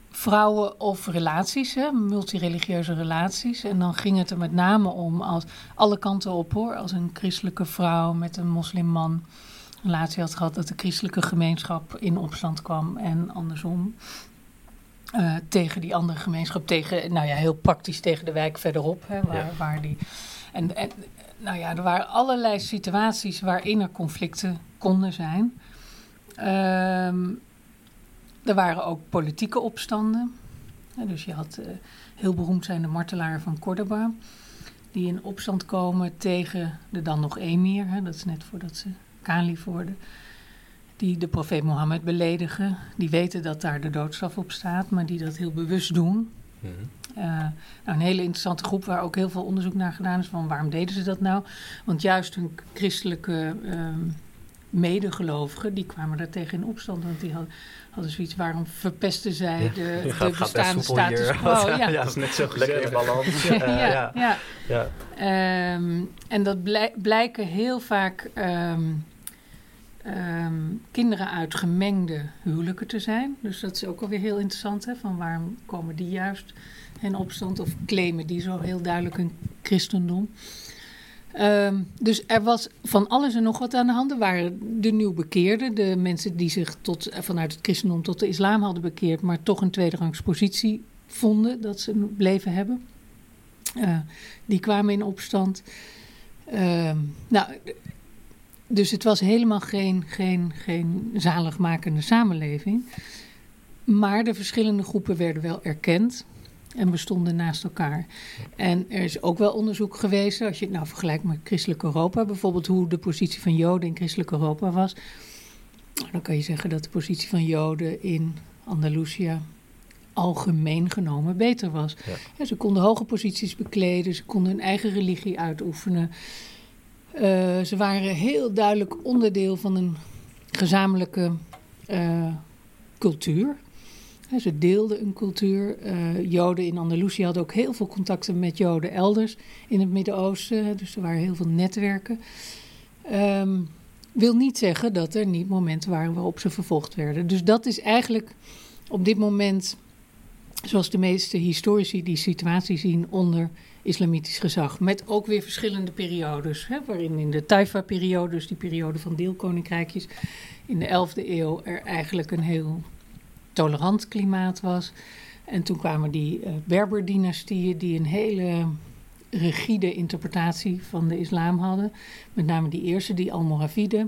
vrouwen of relaties, hè, multireligieuze relaties. En dan ging het er met name om als alle kanten op hoor. Als een christelijke vrouw met een moslimman relatie had gehad dat de christelijke gemeenschap in opstand kwam en andersom. Uh, tegen die andere gemeenschap, tegen, nou ja, heel praktisch tegen de wijk verderop, hè, waar, ja. waar die. En, en nou ja, er waren allerlei situaties waarin er conflicten konden zijn. Ehm, er waren ook politieke opstanden. Ja, dus je had uh, heel beroemd zijn de martelaren van Cordoba. Die in opstand komen tegen de dan nog emir. Hè, dat is net voordat ze kalif worden. Die de profeet Mohammed beledigen. Die weten dat daar de doodstraf op staat. Maar die dat heel bewust doen. Mm -hmm. uh, nou, een hele interessante groep waar ook heel veel onderzoek naar gedaan is. Van waarom deden ze dat nou? Want juist hun christelijke... Uh, medegelovigen, die kwamen daar tegen in opstand. Want die hadden, hadden zoiets, waarom verpesten zij Ja. de, de gaat- bestaande status quo? Ja. Ja. Dat is net zo Lekker in balans. Ja, Eh, ja, ja. ja. Ja. Ehm, en dat blij- blijken heel vaak ehm, ehm, kinderen uit gemengde huwelijken te zijn. Dus dat is ook alweer heel interessant. Hè? Van waarom komen die juist in opstand of claimen die zo heel duidelijk hun christendom? Ehm, dus er was van alles en nog wat aan de hand. Er waren de nieuwbekeerden, de mensen die zich tot, vanuit het christendom tot de islam hadden bekeerd, maar toch een tweederangs positie vonden dat ze bleven hebben. Eh, die kwamen in opstand. Ehm, nou, dus het was helemaal geen, geen, geen zaligmakende samenleving. Maar de verschillende groepen werden wel erkend en bestonden naast elkaar. En er is ook wel onderzoek geweest, als je het nou vergelijkt met christelijk Europa, bijvoorbeeld hoe de positie van Joden in christelijk Europa was. Dan kan je zeggen dat de positie van Joden in Andalusië algemeen genomen beter was. Ja. Ja, ze konden hoge posities bekleden, ze konden hun eigen religie uitoefenen. Eh, ze waren heel duidelijk onderdeel van een gezamenlijke eh, cultuur. Ze deelden een cultuur. Eh, Joden in Andalusië hadden ook heel veel contacten met Joden elders in het Midden-Oosten. Dus er waren heel veel netwerken. Ehm, wil niet zeggen dat er niet momenten waren waarop ze vervolgd werden. Dus dat is eigenlijk op dit moment, zoals de meeste historici die situatie zien onder islamitisch gezag. Met ook weer verschillende periodes. Hè, waarin in de Taifa-periode, dus die periode van deelkoninkrijkjes, in de 11e eeuw er eigenlijk een heel tolerant klimaat was. En toen kwamen die eh, Berber-dynastieën die een hele rigide interpretatie van de islam hadden. Met name die eerste, die Almoravide.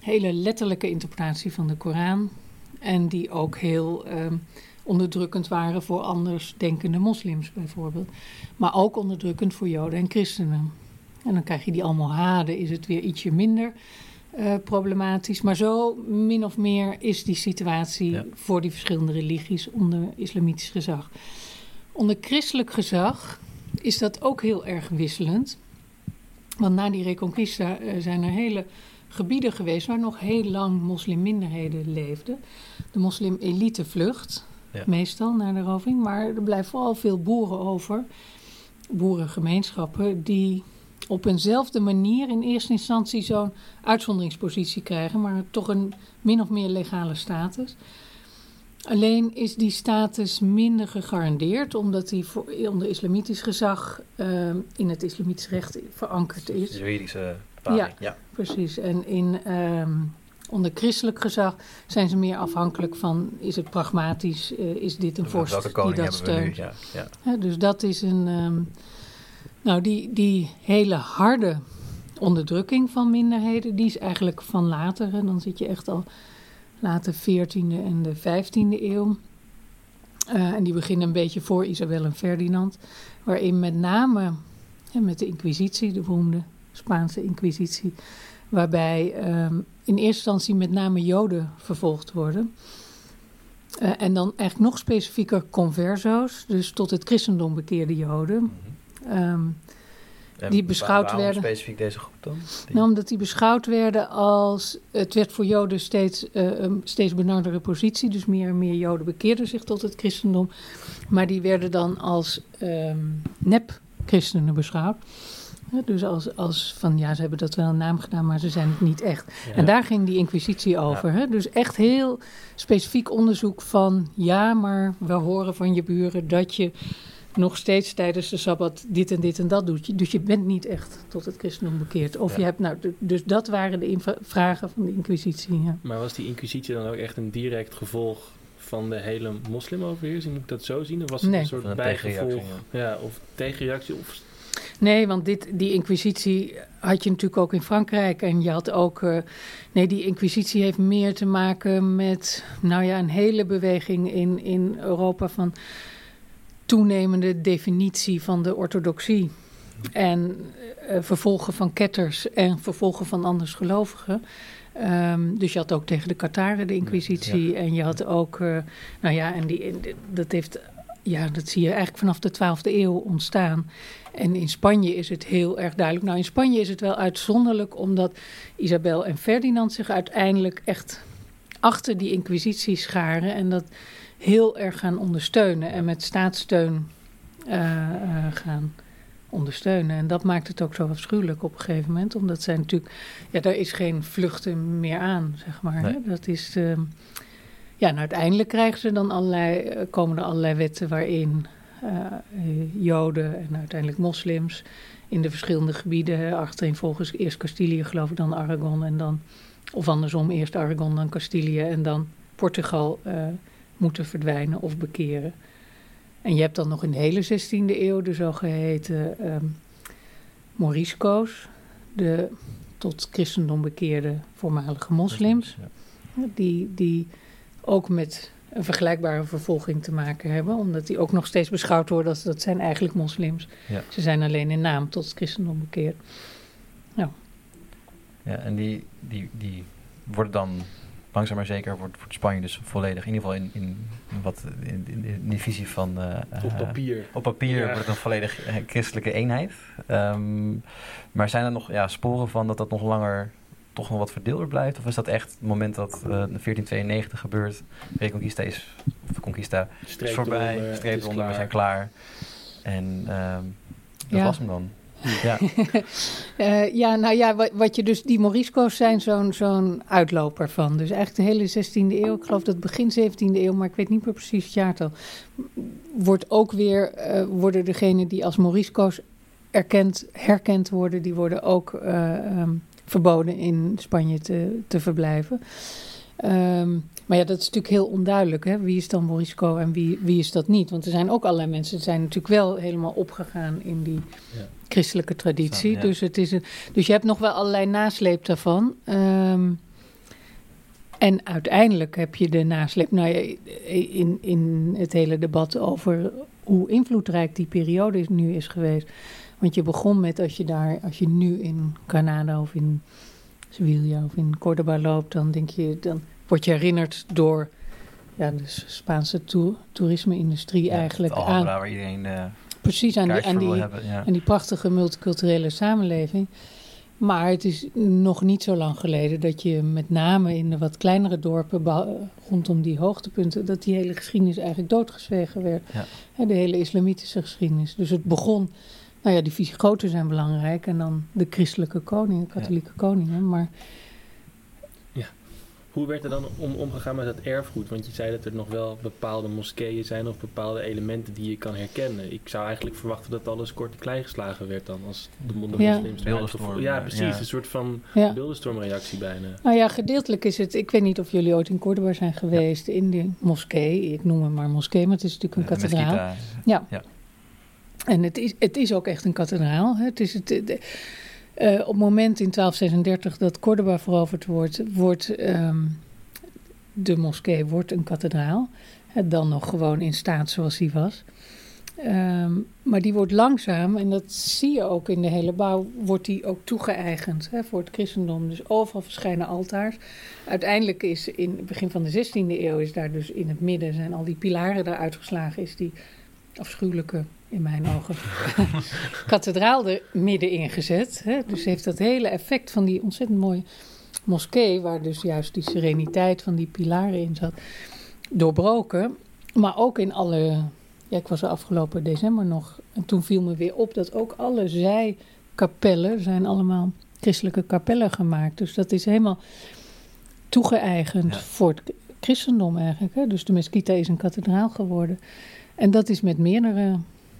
Hele letterlijke interpretatie van de Koran. En die ook heel ehm, onderdrukkend waren voor anders denkende moslims bijvoorbeeld. Maar ook onderdrukkend voor joden en christenen. En dan krijg je die almohade, is het weer ietsje minder eh, problematisch. Maar zo min of meer is die situatie Ja. voor die verschillende religies onder islamitisch gezag. Onder christelijk gezag is dat ook heel erg wisselend. Want na die Reconquista eh, zijn er hele gebieden geweest waar nog heel lang moslimminderheden leefden. De moslim-elite vlucht, Ja. meestal naar de roving. Maar er blijven vooral veel boeren over, boerengemeenschappen, die op eenzelfde manier in eerste instantie zo'n uitzonderingspositie krijgen, maar toch een min of meer legale status. Alleen is die status minder gegarandeerd, omdat die voor, onder islamitisch gezag eh, in het islamitisch recht verankerd is. Juridische bepaling. Ja. Ja. Precies. En in, ehm, onder christelijk gezag zijn ze meer afhankelijk van: is het pragmatisch, eh, is dit een vorst Welke die dat steunt? Ja. Ja. Dus dat is een. ehm, nou, die, die hele harde onderdrukking van minderheden, die is eigenlijk van later. En dan zit je echt al late 14e en de 15e eeuw. Eh, en die beginnen een beetje voor Isabel en Ferdinand. Waarin met name met de Inquisitie, de beroemde Spaanse Inquisitie. Waarbij ehm, in eerste instantie met name Joden vervolgd worden. Eh, en dan eigenlijk nog specifieker converso's, dus tot het christendom bekeerde Joden. Ehm, Die beschouwd waarom werden- specifiek deze groep dan? Die- nou, omdat die beschouwd werden als. Het werd voor Joden steeds eh, een steeds benardere positie. Dus meer en meer Joden bekeerden zich tot het christendom. Maar die werden dan als ehm nep-christenen beschouwd. Ja, dus als, als van ja, ze hebben dat wel een naam gedaan, maar ze zijn het niet echt. Ja. En daar ging die inquisitie over. Hè? Dus echt heel specifiek onderzoek van ja, maar we horen van je buren dat je nog steeds tijdens de Sabbat dit en dit en dat doet. Dus je bent niet echt tot het christendom bekeerd. Of Ja. je hebt, nou, dus dat waren de vragen van de inquisitie. Ja. Maar was die inquisitie dan ook echt een direct gevolg van de hele moslimoverheersing? Moet ik dat zo zien? Of was het Nee. een soort Van een bijgevolg? tegenreactie, Ja. of tegenreactie? Of Nee, want dit, die inquisitie had je natuurlijk ook in Frankrijk. En je had ook... Uh, nee, die inquisitie heeft meer te maken met... nou ja, een hele beweging in, in Europa van toenemende definitie van de orthodoxie. En uh, vervolgen van ketters en vervolgen van andersgelovigen. Um, dus je had ook tegen de Kataren de inquisitie. En je had ook, uh, nou ja, en die, dat heeft, ja, dat zie je eigenlijk vanaf de 12e eeuw ontstaan. En in Spanje is het heel erg duidelijk. Nou, in Spanje is het wel uitzonderlijk, omdat Isabel en Ferdinand zich uiteindelijk echt achter die inquisitie scharen. En dat heel erg gaan ondersteunen en met staatssteun uh, uh, gaan ondersteunen. En dat maakt het ook zo afschuwelijk op een gegeven moment. Omdat zij natuurlijk, ja, daar is geen vluchten meer aan, zeg maar. Nee. Dat is, uh, ja, en uiteindelijk krijgen ze dan allerlei, komen er allerlei wetten waarin Joden en uiteindelijk moslims in de verschillende gebieden, achterin volgens eerst Castilië geloof ik, dan Aragon en dan, of andersom, eerst Aragon, dan Castilië en dan Portugal uh, moeten verdwijnen of bekeren. En je hebt dan nog in de hele 16e eeuw de zogeheten um, Morisco's, de tot christendom bekeerde voormalige moslims, die, die ook met een vergelijkbare vervolging te maken hebben, omdat die ook nog steeds beschouwd worden als dat zijn eigenlijk moslims. Ja. Ze zijn alleen in naam tot het christendom bekeerd. Nou. Ja, en die, die, die worden dan langzaam maar zeker wordt, wordt Spanje dus volledig, in ieder geval in, in, wat, in, in, in die visie van... Uh, op papier. Op papier ja. wordt het een volledig christelijke eenheid. Um, maar zijn er nog ja, sporen van dat dat nog langer toch nog wat verdeelder blijft? Of is dat echt het moment dat uh, 1492 gebeurt, Reconquista is, of de Conquista is voorbij, streep onder, we zijn klaar. En um, dat ja. was hem dan. Ja. uh, ja, nou ja, wat, je dus, die Morisco's zijn zo'n zo'n uitloper van. Dus eigenlijk de hele 16e eeuw, ik geloof dat begin 17e eeuw, maar ik weet niet meer precies het jaartal. Wordt ook weer, uh, worden degenen die als Morisco's erkend, herkend worden, die worden ook uh, um, verboden in Spanje te, te verblijven. Um, maar ja, dat is natuurlijk heel onduidelijk. Hè? Wie is dan Morisco en wie, wie is dat niet? Want er zijn ook allerlei mensen die zijn natuurlijk wel helemaal opgegaan in die ja. christelijke traditie. Ja, ja. Dus, het is een, dus je hebt nog wel allerlei nasleep daarvan. Um, en uiteindelijk heb je de nasleep nou ja, in, in het hele debat over hoe invloedrijk die periode is, nu is geweest. Want je begon met als je daar, als je nu in Canada of in Sevilla of in Cordoba loopt, dan denk je, dan word je herinnerd door ja, de Spaanse to toerisme-industrie ja, eigenlijk. aan, waar iedereen uh, precies aan die, aan, die, hebben, ja. aan die prachtige multiculturele samenleving. Maar het is nog niet zo lang geleden dat je met name in de wat kleinere dorpen rondom die hoogtepunten, dat die hele geschiedenis eigenlijk doodgezwegen werd. Ja. De hele islamitische geschiedenis. Dus het begon, nou ja, die Visigoten zijn belangrijk en dan de christelijke koningen, katholieke koningen. Maar hoe werd er dan om, omgegaan met dat erfgoed? Want je zei dat er nog wel bepaalde moskeeën zijn of bepaalde elementen die je kan herkennen. Ik zou eigenlijk verwachten dat alles kort en klein geslagen werd dan als de, de ja. moslims. Ja, precies. Ja. Een soort van ja. beeldenstormreactie bijna. Nou ja, gedeeltelijk is het... Ik weet niet of jullie ooit in Cordoba zijn geweest, ja. in de moskee. Ik noem hem maar moskee, maar het is natuurlijk een kathedraal. Ja. ja. En het is, het is ook echt een kathedraal. Hè. Het is het... De, op het moment in 1236 dat Cordoba veroverd wordt, wordt um, de moskee wordt een kathedraal. Dan nog gewoon in staat zoals die was. Um, maar die wordt langzaam, en dat zie je ook in de hele bouw, wordt die ook toegeëigend hè, voor het christendom. Dus overal verschijnen altaars. Uiteindelijk is in het begin van de 16e eeuw, is daar dus in het midden, zijn al die pilaren daar uitgeslagen, is die afschuwelijke in mijn ogen, kathedraal er midden ingezet. Hè? Dus heeft dat hele effect van die ontzettend mooie moskee, waar dus juist die sereniteit van die pilaren in zat, doorbroken. Maar ook in alle, ja, ik was er afgelopen december nog, en toen viel me weer op dat ook alle zijkapellen zijn allemaal christelijke kapellen gemaakt. Dus dat is helemaal toegeëigend ja. voor het christendom eigenlijk. Hè? Dus de Mesquita is een kathedraal geworden. En dat is met meerdere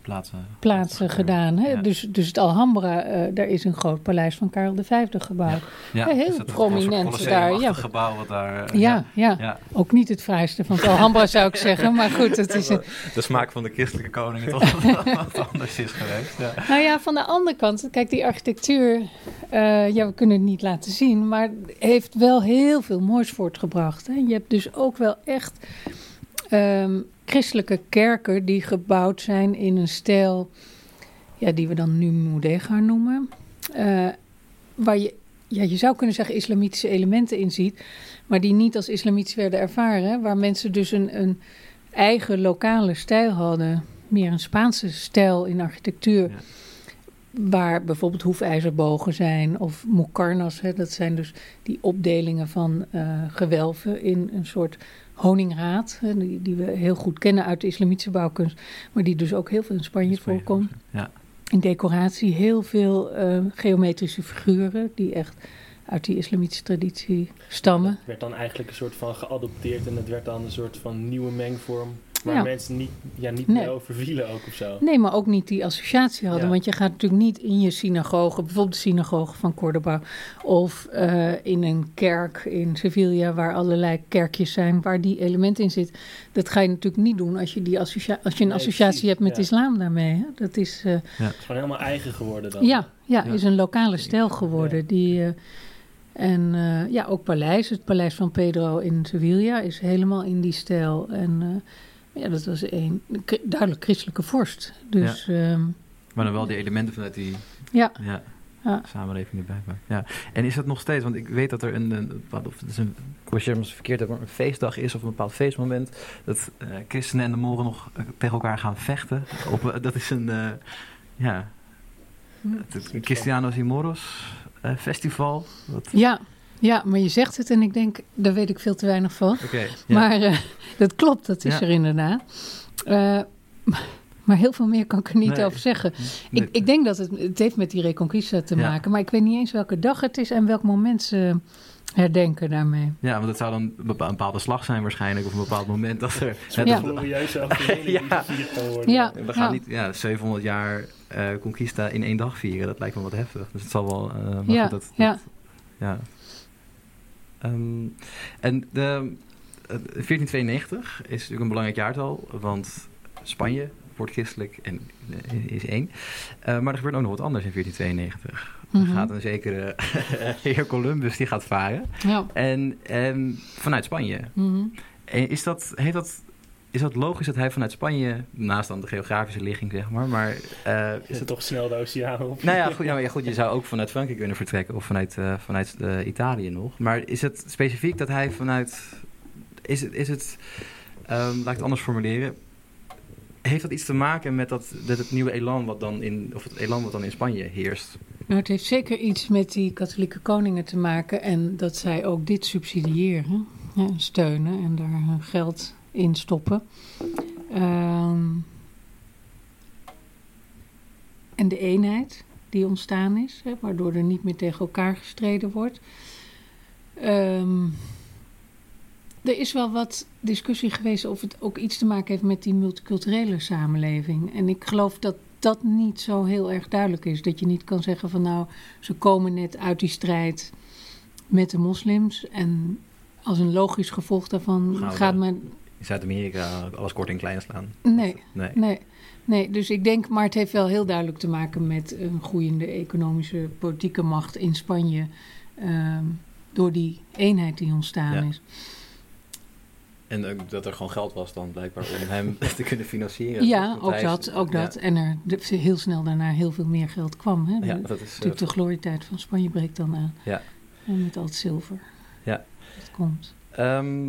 plaatsen, plaatsen gedaan. Hè? Ja. Dus, dus het Alhambra, eh, daar is een groot paleis van Karel V gebouwd. Ja, heel prominent daar, ja. gebouw wat daar... eh, Ja, ja, ja. ook niet het fraaiste van het Alhambra zou ik zeggen. Maar goed, het is een, De smaak van de christelijke koningen toch wat anders is geweest. Ja. Nou ja, van de andere kant, kijk, die architectuur, eh, ja, we kunnen het niet laten zien, maar heeft wel heel veel moois voortgebracht. Hè. Je hebt dus ook wel echt ehm, christelijke kerken die gebouwd zijn in een stijl, ja, die we dan nu mudéjar noemen, eh, waar je, ja, je zou kunnen zeggen islamitische elementen in ziet, maar die niet als islamitisch werden ervaren, waar mensen dus een, een eigen lokale stijl hadden, meer een Spaanse stijl in architectuur. Ja. Waar bijvoorbeeld hoefijzerbogen zijn of mukarnas. Hè, dat zijn dus die opdelingen van eh, gewelven in een soort honingraad. Die, die we heel goed kennen uit de islamitische bouwkunst. Maar die dus ook heel veel in Spanje, Spanje voorkomt. Ja. In decoratie heel veel eh, geometrische figuren die echt uit die islamitische traditie stammen. Het werd dan eigenlijk een soort van geadopteerd en het werd dan een soort van nieuwe mengvorm. Waar Ja. mensen niet, ja, niet Nee. meer over vielen ook of zo. Nee, maar ook niet die associatie hadden. Ja. Want je gaat natuurlijk niet in je synagoge, bijvoorbeeld de synagoge van Cordoba, of eh, in een kerk in Sevilla, waar allerlei kerkjes zijn, waar die element in zit. Dat ga je natuurlijk niet doen als je, die associa als je een Nee, associatie precies, hebt met ja. islam daarmee. Hè? Dat is, eh, Het is gewoon helemaal eigen geworden dan. ja, ja, Ja. is een lokale stijl geworden. Ja. Die, eh, en eh, ja, ook paleis, het paleis van Pedro in Sevilla is helemaal in die stijl. En eh, ja, dat was een duidelijk christelijke vorst. Dus ehm, Maar dan wel die elementen vanuit die ja. ja, Ja. samenleving erbij. Ja. En is dat nog steeds, want ik weet dat er een, een bepaald- of het is een, corrigeer me als ik verkeerd heb, maar een feestdag is of een bepaald feestmoment, dat eh, christenen en de moren nog eh, tegen elkaar gaan vechten. Op, eh, dat is een, ja, het, het Cristianos y Moros festival. Wat, Ja, ja, maar je zegt het en ik denk, daar weet ik veel te weinig van. Oké, ja. Maar eh, dat klopt, dat is Ja. er inderdaad. Eh, maar heel veel meer kan ik er niet Nee. over zeggen. Nee. Ik, ik denk dat het, het heeft met die Reconquista te Ja. maken. Maar ik weet niet eens welke dag het is en welk moment ze herdenken daarmee. Ja, want het zou dan een bepa- een bepaalde slag zijn waarschijnlijk, of een bepaald moment dat er... Zo'n Ja. glorieuze overwinning Ja. die gevierd kan worden. Ja. We gaan niet ja, 700 jaar eh, Conquista in één dag vieren. Dat lijkt me wat heftig. Dus het zal wel... eh, maar Ja, goed, dat, ja. dat- ja. Ehm, en de, eh, 1492 is natuurlijk een belangrijk jaartal, want Spanje wordt christelijk en eh, is één. Eh, maar er gebeurt ook nog wat anders in 1492. Er Mhm. gaat een zekere heer Columbus, die gaat varen. Ja. En, en vanuit Spanje. Mhm. En is dat, heeft dat, is dat logisch dat hij vanuit Spanje, naast dan de geografische ligging zeg maar, maar eh, is het toch snel de oceaan op? nou ja goed, ja, maar ja, goed, je zou ook vanuit Frankrijk kunnen vertrekken of vanuit, eh, vanuit eh, Italië nog. Maar is het specifiek dat hij vanuit, is het, is het ehm, laat ik het anders formuleren, heeft dat iets te maken met dat, dat het nieuwe elan wat dan in, of het elan wat dan in Spanje heerst? Nou, het heeft zeker iets met die katholieke koningen te maken en dat zij ook dit subsidiëren, hè, steunen en daar hun geld in stoppen. Ehm, en de eenheid die ontstaan is, hè, waardoor er niet meer tegen elkaar gestreden wordt. Ehm, er is wel wat discussie geweest of het ook iets te maken heeft met die multiculturele samenleving. En ik geloof dat dat niet zo heel erg duidelijk is. Dat je niet kan zeggen van nou, ze komen net uit die strijd met de moslims. En als een logisch gevolg daarvan gaat men... In Zuid-Amerika alles kort en klein slaan? Nee, Nee. nee. Nee, dus ik denk, maar het heeft wel heel duidelijk te maken met een groeiende economische politieke macht in Spanje. ehm, door die eenheid die ontstaan Ja. is. En dat er gewoon geld was dan blijkbaar om hem te kunnen financieren. Ja, ook hij dat, ook ja. dat. En er heel snel daarna heel veel meer geld kwam. Hè? Ja, dat is... eh, Natuurlijk de glorietijd van Spanje breekt dan aan. Ja. En met al het zilver. Ja. Dat komt. Ehm,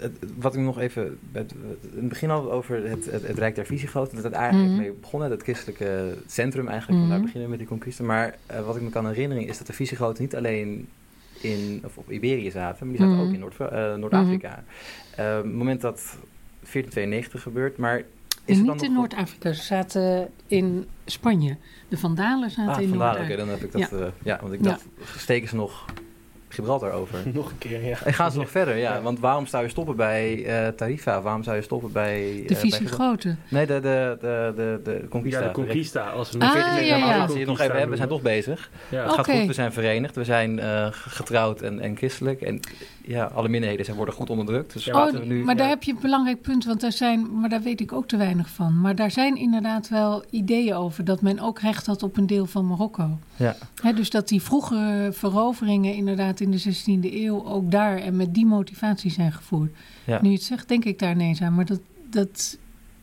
het- wat ik nog even... Het, in het begin al over het, het, het Rijk der Visigoten. Dat het eigenlijk Mhm. mee begonnen. Het christelijke centrum eigenlijk. Van daar Mhm. beginnen we met die conquisten. Maar eh, wat ik me kan herinneren is dat de Visigoten niet alleen in, of op Iberië zaten. Maar die zaten Mhm. ook in eh, Noord-Afrika. Eh, het moment dat 1492 gebeurt. Maar is niet in. Noord-Afrika, ze zaten in Spanje. De Vandalen zaten Ah, in Noord-Afrika. dan heb ik dat... Ja, ja want ik Ja. dacht, steken ze nog Gibraltar over. Nog een keer, ja. En gaan ze nog verder, ja. Ja. Want waarom zou je stoppen bij eh, Tarifa? Waarom zou je stoppen bij... De eh, bij Visigoten. Nee, de, de, de, de, de Conquista. Ja, de Conquista. Als we Ah, nog ja, ja. Als je het nog even hebben, we zijn toch bezig. Ja. Het gaat Oké. goed, we zijn verenigd, we zijn eh, getrouwd en, en christelijk. En ja, alle minderheden zijn, worden goed onderdrukt. Dus Ja, laten Oh, we nu... maar daar ja. heb je een belangrijk punt, want daar zijn, maar daar weet ik ook te weinig van. Maar daar zijn inderdaad wel ideeën over dat men ook recht had op een deel van Marokko. Ja. Hè, dus dat die vroegere veroveringen inderdaad in de 16e eeuw ook daar en met die motivatie zijn gevoerd. Ja. Nu je het zegt, denk ik daar ineens aan, maar dat, dat,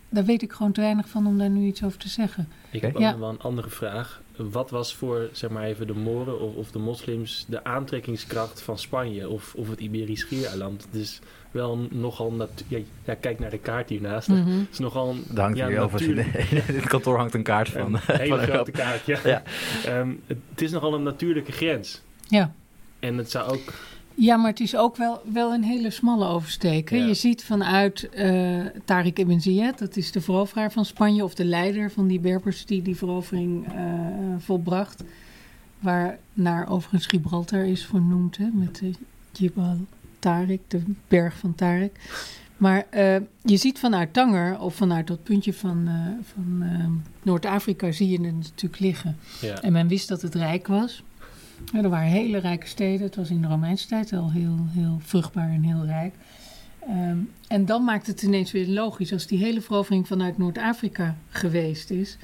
daar weet ik gewoon te weinig van om daar nu iets over te zeggen. Ik heb Ja. nog wel een andere vraag. Wat was voor, zeg maar even, de Moren of, of de moslims de aantrekkingskracht van Spanje of, of het Iberisch Schiereiland? Het is wel nogal. Ja, ja, kijk naar de kaart hiernaast. Mhm. Het is nogal een... Daar hangt ja, hier over. natuurlijk- In het kantoor hangt een kaart van. Een hele van grote Europa. kaart, ja. Ja. Ehm, het, het is nogal een natuurlijke grens. Ja. En het zou ook... Ja, maar het is ook wel, wel een hele smalle oversteek. Ja. Je ziet vanuit eh Tariq ibn Ziyad, dat is de veroveraar van Spanje... of de leider van die Berbers die die verovering eh, volbracht... waar naar overigens Gibraltar is vernoemd, hè, met de Jibal Tariq, de berg van Tariq. Maar eh, je ziet vanuit Tanger, of vanuit dat puntje van, van Noord-Afrika... zie je het natuurlijk liggen. Ja. En men wist dat het rijk was. Ja, er waren hele rijke steden. Het was in de Romeinse tijd al heel, heel vruchtbaar en heel rijk. Ehm, en dan maakt het ineens weer logisch als die hele verovering vanuit Noord-Afrika geweest is.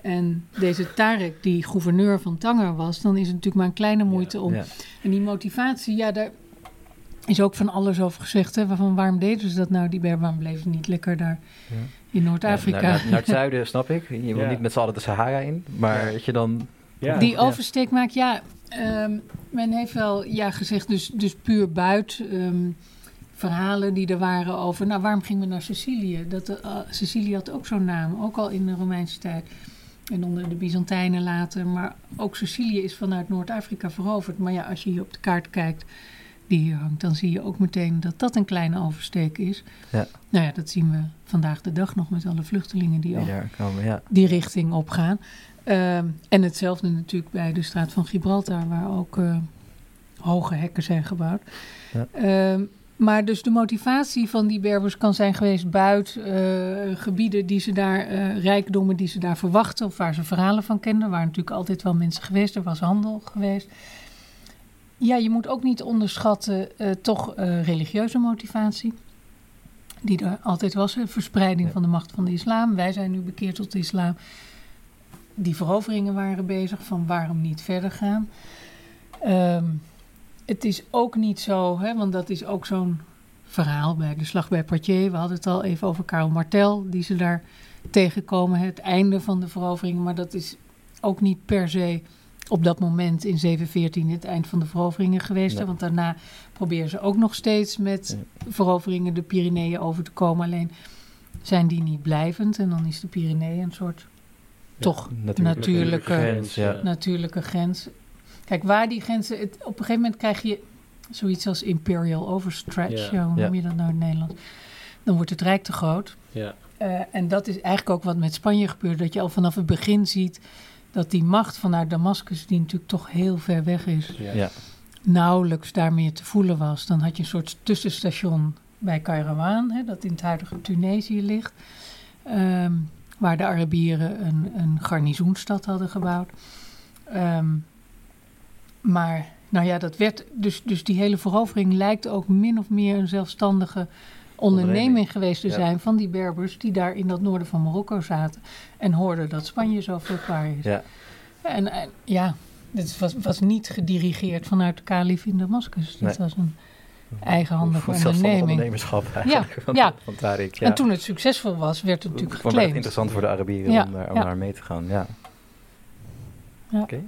En deze Tarek, die gouverneur van Tanger was, dan is het natuurlijk maar een kleine moeite om. Ja. En die motivatie, ja, daar is ook van alles over gezegd. Hè? Van waarom deden ze dat nou? Die bleven ze niet lekker daar Ja. in Noord-Afrika? naar, naar, naar het zuiden snap ik. Je wil niet met z'n allen de Sahara in. Maar dat je dan... Ja. die ja. oversteek maakt, ja. Ehm, men heeft wel ja, gezegd, dus, dus puur buiten ehm, verhalen die er waren over. Nou, waarom gingen we naar Sicilië? Dat, eh, Sicilië had ook zo'n naam, ook al in de Romeinse tijd. En onder de Byzantijnen later. Maar ook Sicilië is vanuit Noord-Afrika veroverd. Maar ja, als je hier op de kaart kijkt die hier hangt, dan zie je ook meteen dat dat een kleine oversteek is. Ja. Nou ja, dat zien we vandaag de dag nog met alle vluchtelingen die Die ook komen, ja. die richting op Ehm, en hetzelfde natuurlijk bij de straat van Gibraltar, waar ook eh, hoge hekken zijn gebouwd. Ja. Ehm, maar dus de motivatie van die Berbers kan zijn geweest buiten eh, gebieden die ze daar, eh, rijkdommen die ze daar verwachten, of waar ze verhalen van kenden. Er waren natuurlijk altijd wel mensen geweest, er was handel geweest. Ja, je moet ook niet onderschatten toch religieuze motivatie. Die er altijd was, verspreiding Ja. van de macht van de islam. Wij zijn nu bekeerd tot de islam. Die veroveringen waren bezig van waarom niet verder gaan. Ehm, het is ook niet zo, hè, want dat is ook zo'n verhaal bij de slag bij Poitiers. We hadden het al even over Karel Martel, die ze daar tegenkomen. Het einde van de verovering, maar dat is ook niet per se op dat moment in 714 het eind van de veroveringen geweest. Want daarna proberen ze ook nog steeds met veroveringen de Pyreneeën over te komen. Alleen zijn die niet blijvend en dan is de Pyreneeën een soort toch Natuurlijk. natuurlijke, grens, ja. natuurlijke grens. Kijk, waar die grenzen... Het, op een gegeven moment krijg je zoiets als imperial overstretch. Ja. Ja, hoe Ja. noem je dat nou in het Nederlands? Dan wordt het rijk te groot. Ja. Eh, en dat is eigenlijk ook wat met Spanje gebeurt. Dat je al vanaf het begin ziet dat die macht vanuit Damascus... die natuurlijk toch heel ver weg is... Ja. Ja. nauwelijks daarmee te voelen was. Dan had je een soort tussenstation bij Kairouan... Hè, dat in het huidige Tunesië ligt... ehm, waar de Arabieren een, een garnizoenstad hadden gebouwd. Ehm, maar nou ja, dat werd dus, dus die hele verovering lijkt ook min of meer een zelfstandige onderneming geweest te Ja. zijn van die Berbers die daar in dat noorden van Marokko zaten en hoorden dat Spanje zo vruchtbaar is. Ja. En, en ja, dit was, was niet gedirigeerd vanuit de kalif in Damascus. Dit Nee. was een eigenhandige onderneming. ondernemerschap eigenlijk. van, ja. Van Tariq, ja. En toen het succesvol was, werd het natuurlijk ik het geclaimd. interessant voor de Arabieren Ja, om, daar, om ja. daar mee te gaan. Ja. Ja. Oké.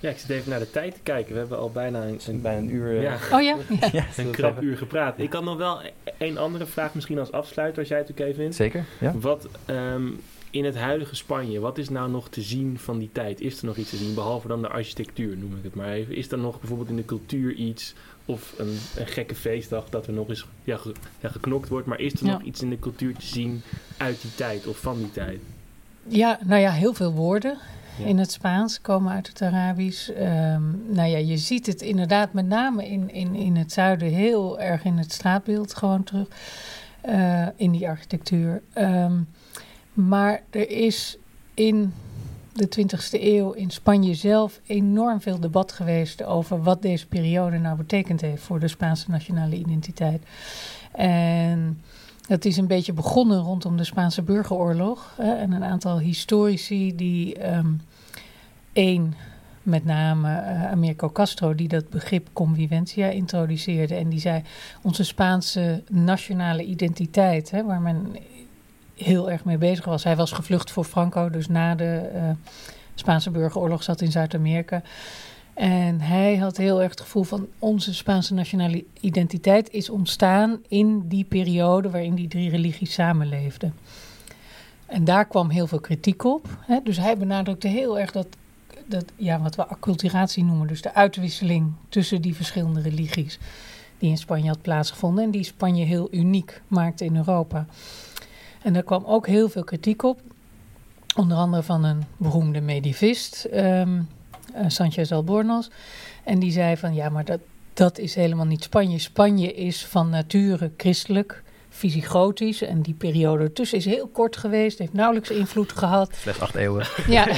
Ja, ik zit even naar de tijd te kijken. We hebben al bijna een, een, Bij een uur... eh, ja, Oh ja? ja. ja, een krap even- uur gepraat. Ik had nog wel een andere vraag misschien als afsluiter, als jij het oké vindt. Zeker, ja. Wat ehm, in het huidige Spanje, wat is nou nog te zien van die tijd? Is er nog iets te zien, behalve dan de architectuur, noem ik het maar even? Is er nog bijvoorbeeld in de cultuur iets, of een, een gekke feestdag dat er nog eens ja, ge- ja, geknokt wordt, maar is er Ja. nog iets in de cultuur te zien uit die tijd of van die tijd? Ja, nou ja, heel veel woorden. Ja. in het Spaans, komen uit het Arabisch. Ehm, nou ja, je ziet het inderdaad met name in, in, in het zuiden heel erg in het straatbeeld gewoon terug. eh, in die architectuur. Ehm, maar er is in de 20e eeuw in Spanje zelf enorm veel debat geweest over wat deze periode nou betekend heeft voor de Spaanse nationale identiteit. En dat is een beetje begonnen rondom de Spaanse burgeroorlog. Hè, en een aantal historici die ehm één, met name eh, Americo Castro, die dat begrip convivencia introduceerde. En die zei, onze Spaanse nationale identiteit, hè, waar men heel erg mee bezig was. Hij was gevlucht voor Franco, dus na de eh, Spaanse burgeroorlog zat in Zuid-Amerika. En hij had heel erg het gevoel van onze Spaanse nationale identiteit is ontstaan in die periode waarin die drie religies samenleefden. En daar kwam heel veel kritiek op. Hè? Dus hij benadrukte heel erg dat, dat, ja, wat we acculturatie noemen, dus de uitwisseling tussen die verschillende religies die in Spanje had plaatsgevonden en die Spanje heel uniek maakte in Europa. En daar kwam ook heel veel kritiek op, onder andere van een beroemde medivist, eh, Sanchez Albornoz. En die zei van ja, maar dat, dat is helemaal niet Spanje. Spanje is van nature christelijk, visigotisch. En die periode ertussen is heel kort geweest, heeft nauwelijks invloed gehad. Slechts acht eeuwen. Ja,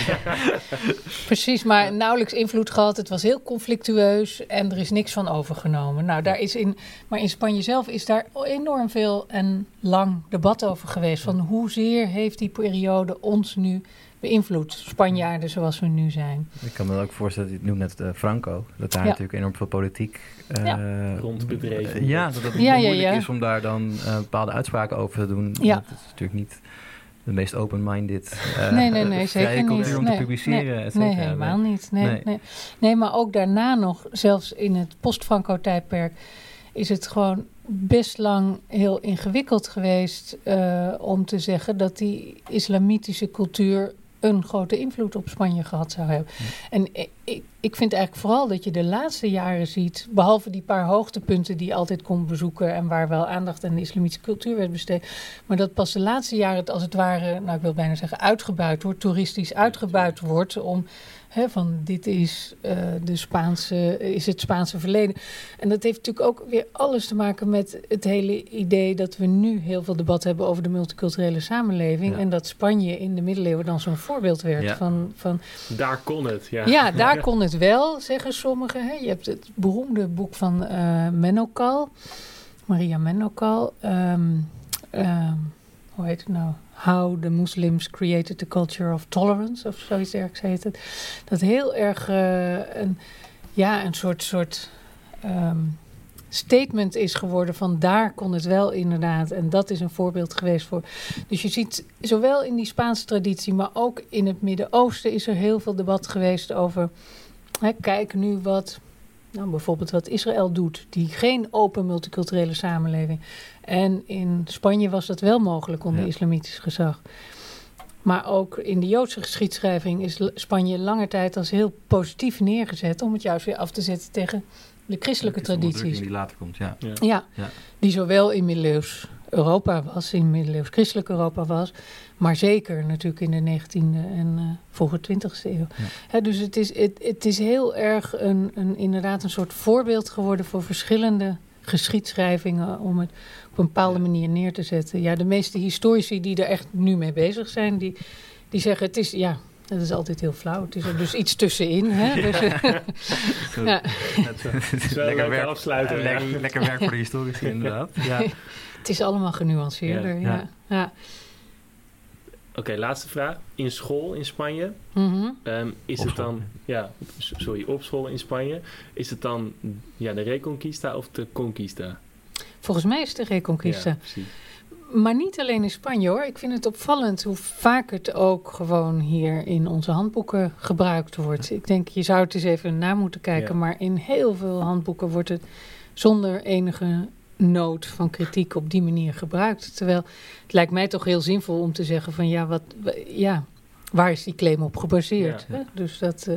precies, maar nauwelijks invloed gehad. Het was heel conflictueus en er is niks van overgenomen. Nou, daar is in, maar in Spanje zelf is daar enorm veel en lang debat over geweest. Van hoezeer heeft die periode ons nu beïnvloed, Spanjaarden zoals we nu zijn. Ik kan me ook voorstellen, je noemt net eh, Franco, dat daar Ja. natuurlijk enorm veel politiek eh, Ja. Rond bedreven eh, Ja, dat het Ja, ja, moeilijk ja. is om daar dan bepaalde uitspraken over te doen. Ja. Het is natuurlijk niet de meest open-minded eh, Nee, nee, nee, zeker cultuur niet. om Nee, te publiceren. et Nee, cetera. helemaal niet. Nee, Nee. nee. Nee. maar ook daarna nog, zelfs in het post-Franco-tijdperk, is het gewoon best lang heel ingewikkeld geweest eh, om te zeggen dat die islamitische cultuur een grote invloed op Spanje gehad zou hebben. En ik, ik, ik vind eigenlijk vooral dat je de laatste jaren ziet, behalve die paar hoogtepunten die je altijd kon bezoeken en waar wel aandacht aan de islamitische cultuur werd besteed, maar dat pas de laatste jaren het als het ware, nou ik wil bijna zeggen, uitgebuit wordt, toeristisch uitgebuit wordt om hè, van dit is, eh, de Spaanse, is het Spaanse verleden. En dat heeft natuurlijk ook weer alles te maken met het hele idee dat we nu heel veel debat hebben over de multiculturele samenleving. Ja. En dat Spanje in de middeleeuwen dan zo'n voorbeeld werd Ja. van, van Daar kon het, ja. ja, daar kon het wel, zeggen sommigen. Hè. Je hebt het beroemde boek van eh Menokal, Maria Menokal. Ehm, ehm, hoe heet het nou? How the Muslims Created the Culture of Tolerance, of zoiets dergelijks heet het. Dat heel erg eh, een, ja, een soort, soort ehm, statement is geworden van daar kon het wel inderdaad. En dat is een voorbeeld geweest voor. Dus je ziet zowel in die Spaanse traditie, maar ook in het Midden-Oosten is er heel veel debat geweest over. Hè, kijk nu wat, nou, bijvoorbeeld wat Israël doet, die geen open multiculturele samenleving. En in Spanje was dat wel mogelijk onder Ja. islamitisch gezag. Maar ook in de Joodse geschiedschrijving is Spanje lange tijd als heel positief neergezet om het juist weer af te zetten tegen de christelijke tradities. Die later komt, ja. Ja. Ja, Ja. die zowel in middeleeuws Europa was, in middeleeuws christelijk Europa was, maar zeker natuurlijk in de 19e en eh vroege 20e eeuw. Ja. Hè, dus het is, het, het is heel erg een, een, inderdaad een soort voorbeeld geworden voor verschillende geschiedschrijvingen om het op een bepaalde manier neer te zetten. Ja, de meeste historici die er echt nu mee bezig zijn, die, die zeggen het is, ja, dat is altijd heel flauw. Het is er dus iets tussenin. Hè? Dus, Ja. Het is Zo lekker werk, afsluiten, eh, ja. lekker, lekker werk voor de historici, inderdaad. Ja. het is allemaal genuanceerder. Ja, Ja, ja. ja. Oké, laatste vraag. In school in Spanje, Mhm. ehm, is Op het school. dan... Ja, sorry, op school in Spanje. Is het dan ja, de Reconquista of de Conquista? Volgens mij is het de Reconquista. Ja, precies. Maar niet alleen in Spanje hoor. Ik vind het opvallend hoe vaak het ook gewoon hier in onze handboeken gebruikt wordt. Ik denk, je zou het eens even na moeten kijken. Ja. Maar in heel veel handboeken wordt het zonder enige nood van kritiek op die manier gebruikt. Terwijl het lijkt mij toch heel zinvol om te zeggen van ja, wat, wa- ja waar is die claim op gebaseerd? Ja. hè? Dus dat, eh,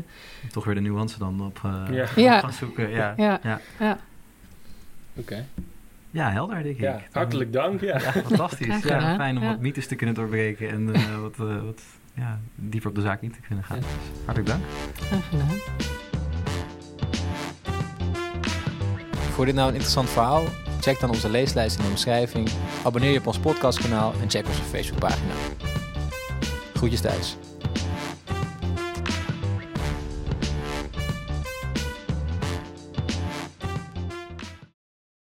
Toch weer de nuance dan op, eh, Ja. op Ja. gaan zoeken. Ja, ja, ja. ja. Oké. Ja helder denk ik. Ja, hartelijk dank. Ja. Ja, fantastisch. Ja, fijn om Ja. wat mythes te kunnen doorbreken en eh, wat, eh, wat ja, dieper op de zaak in te kunnen gaan. Dus hartelijk dank. Graag gedaan. Vond je dit nou een interessant verhaal? Check dan onze leeslijst in de omschrijving. Abonneer je op ons podcastkanaal en check onze Facebookpagina. Groetjes thuis.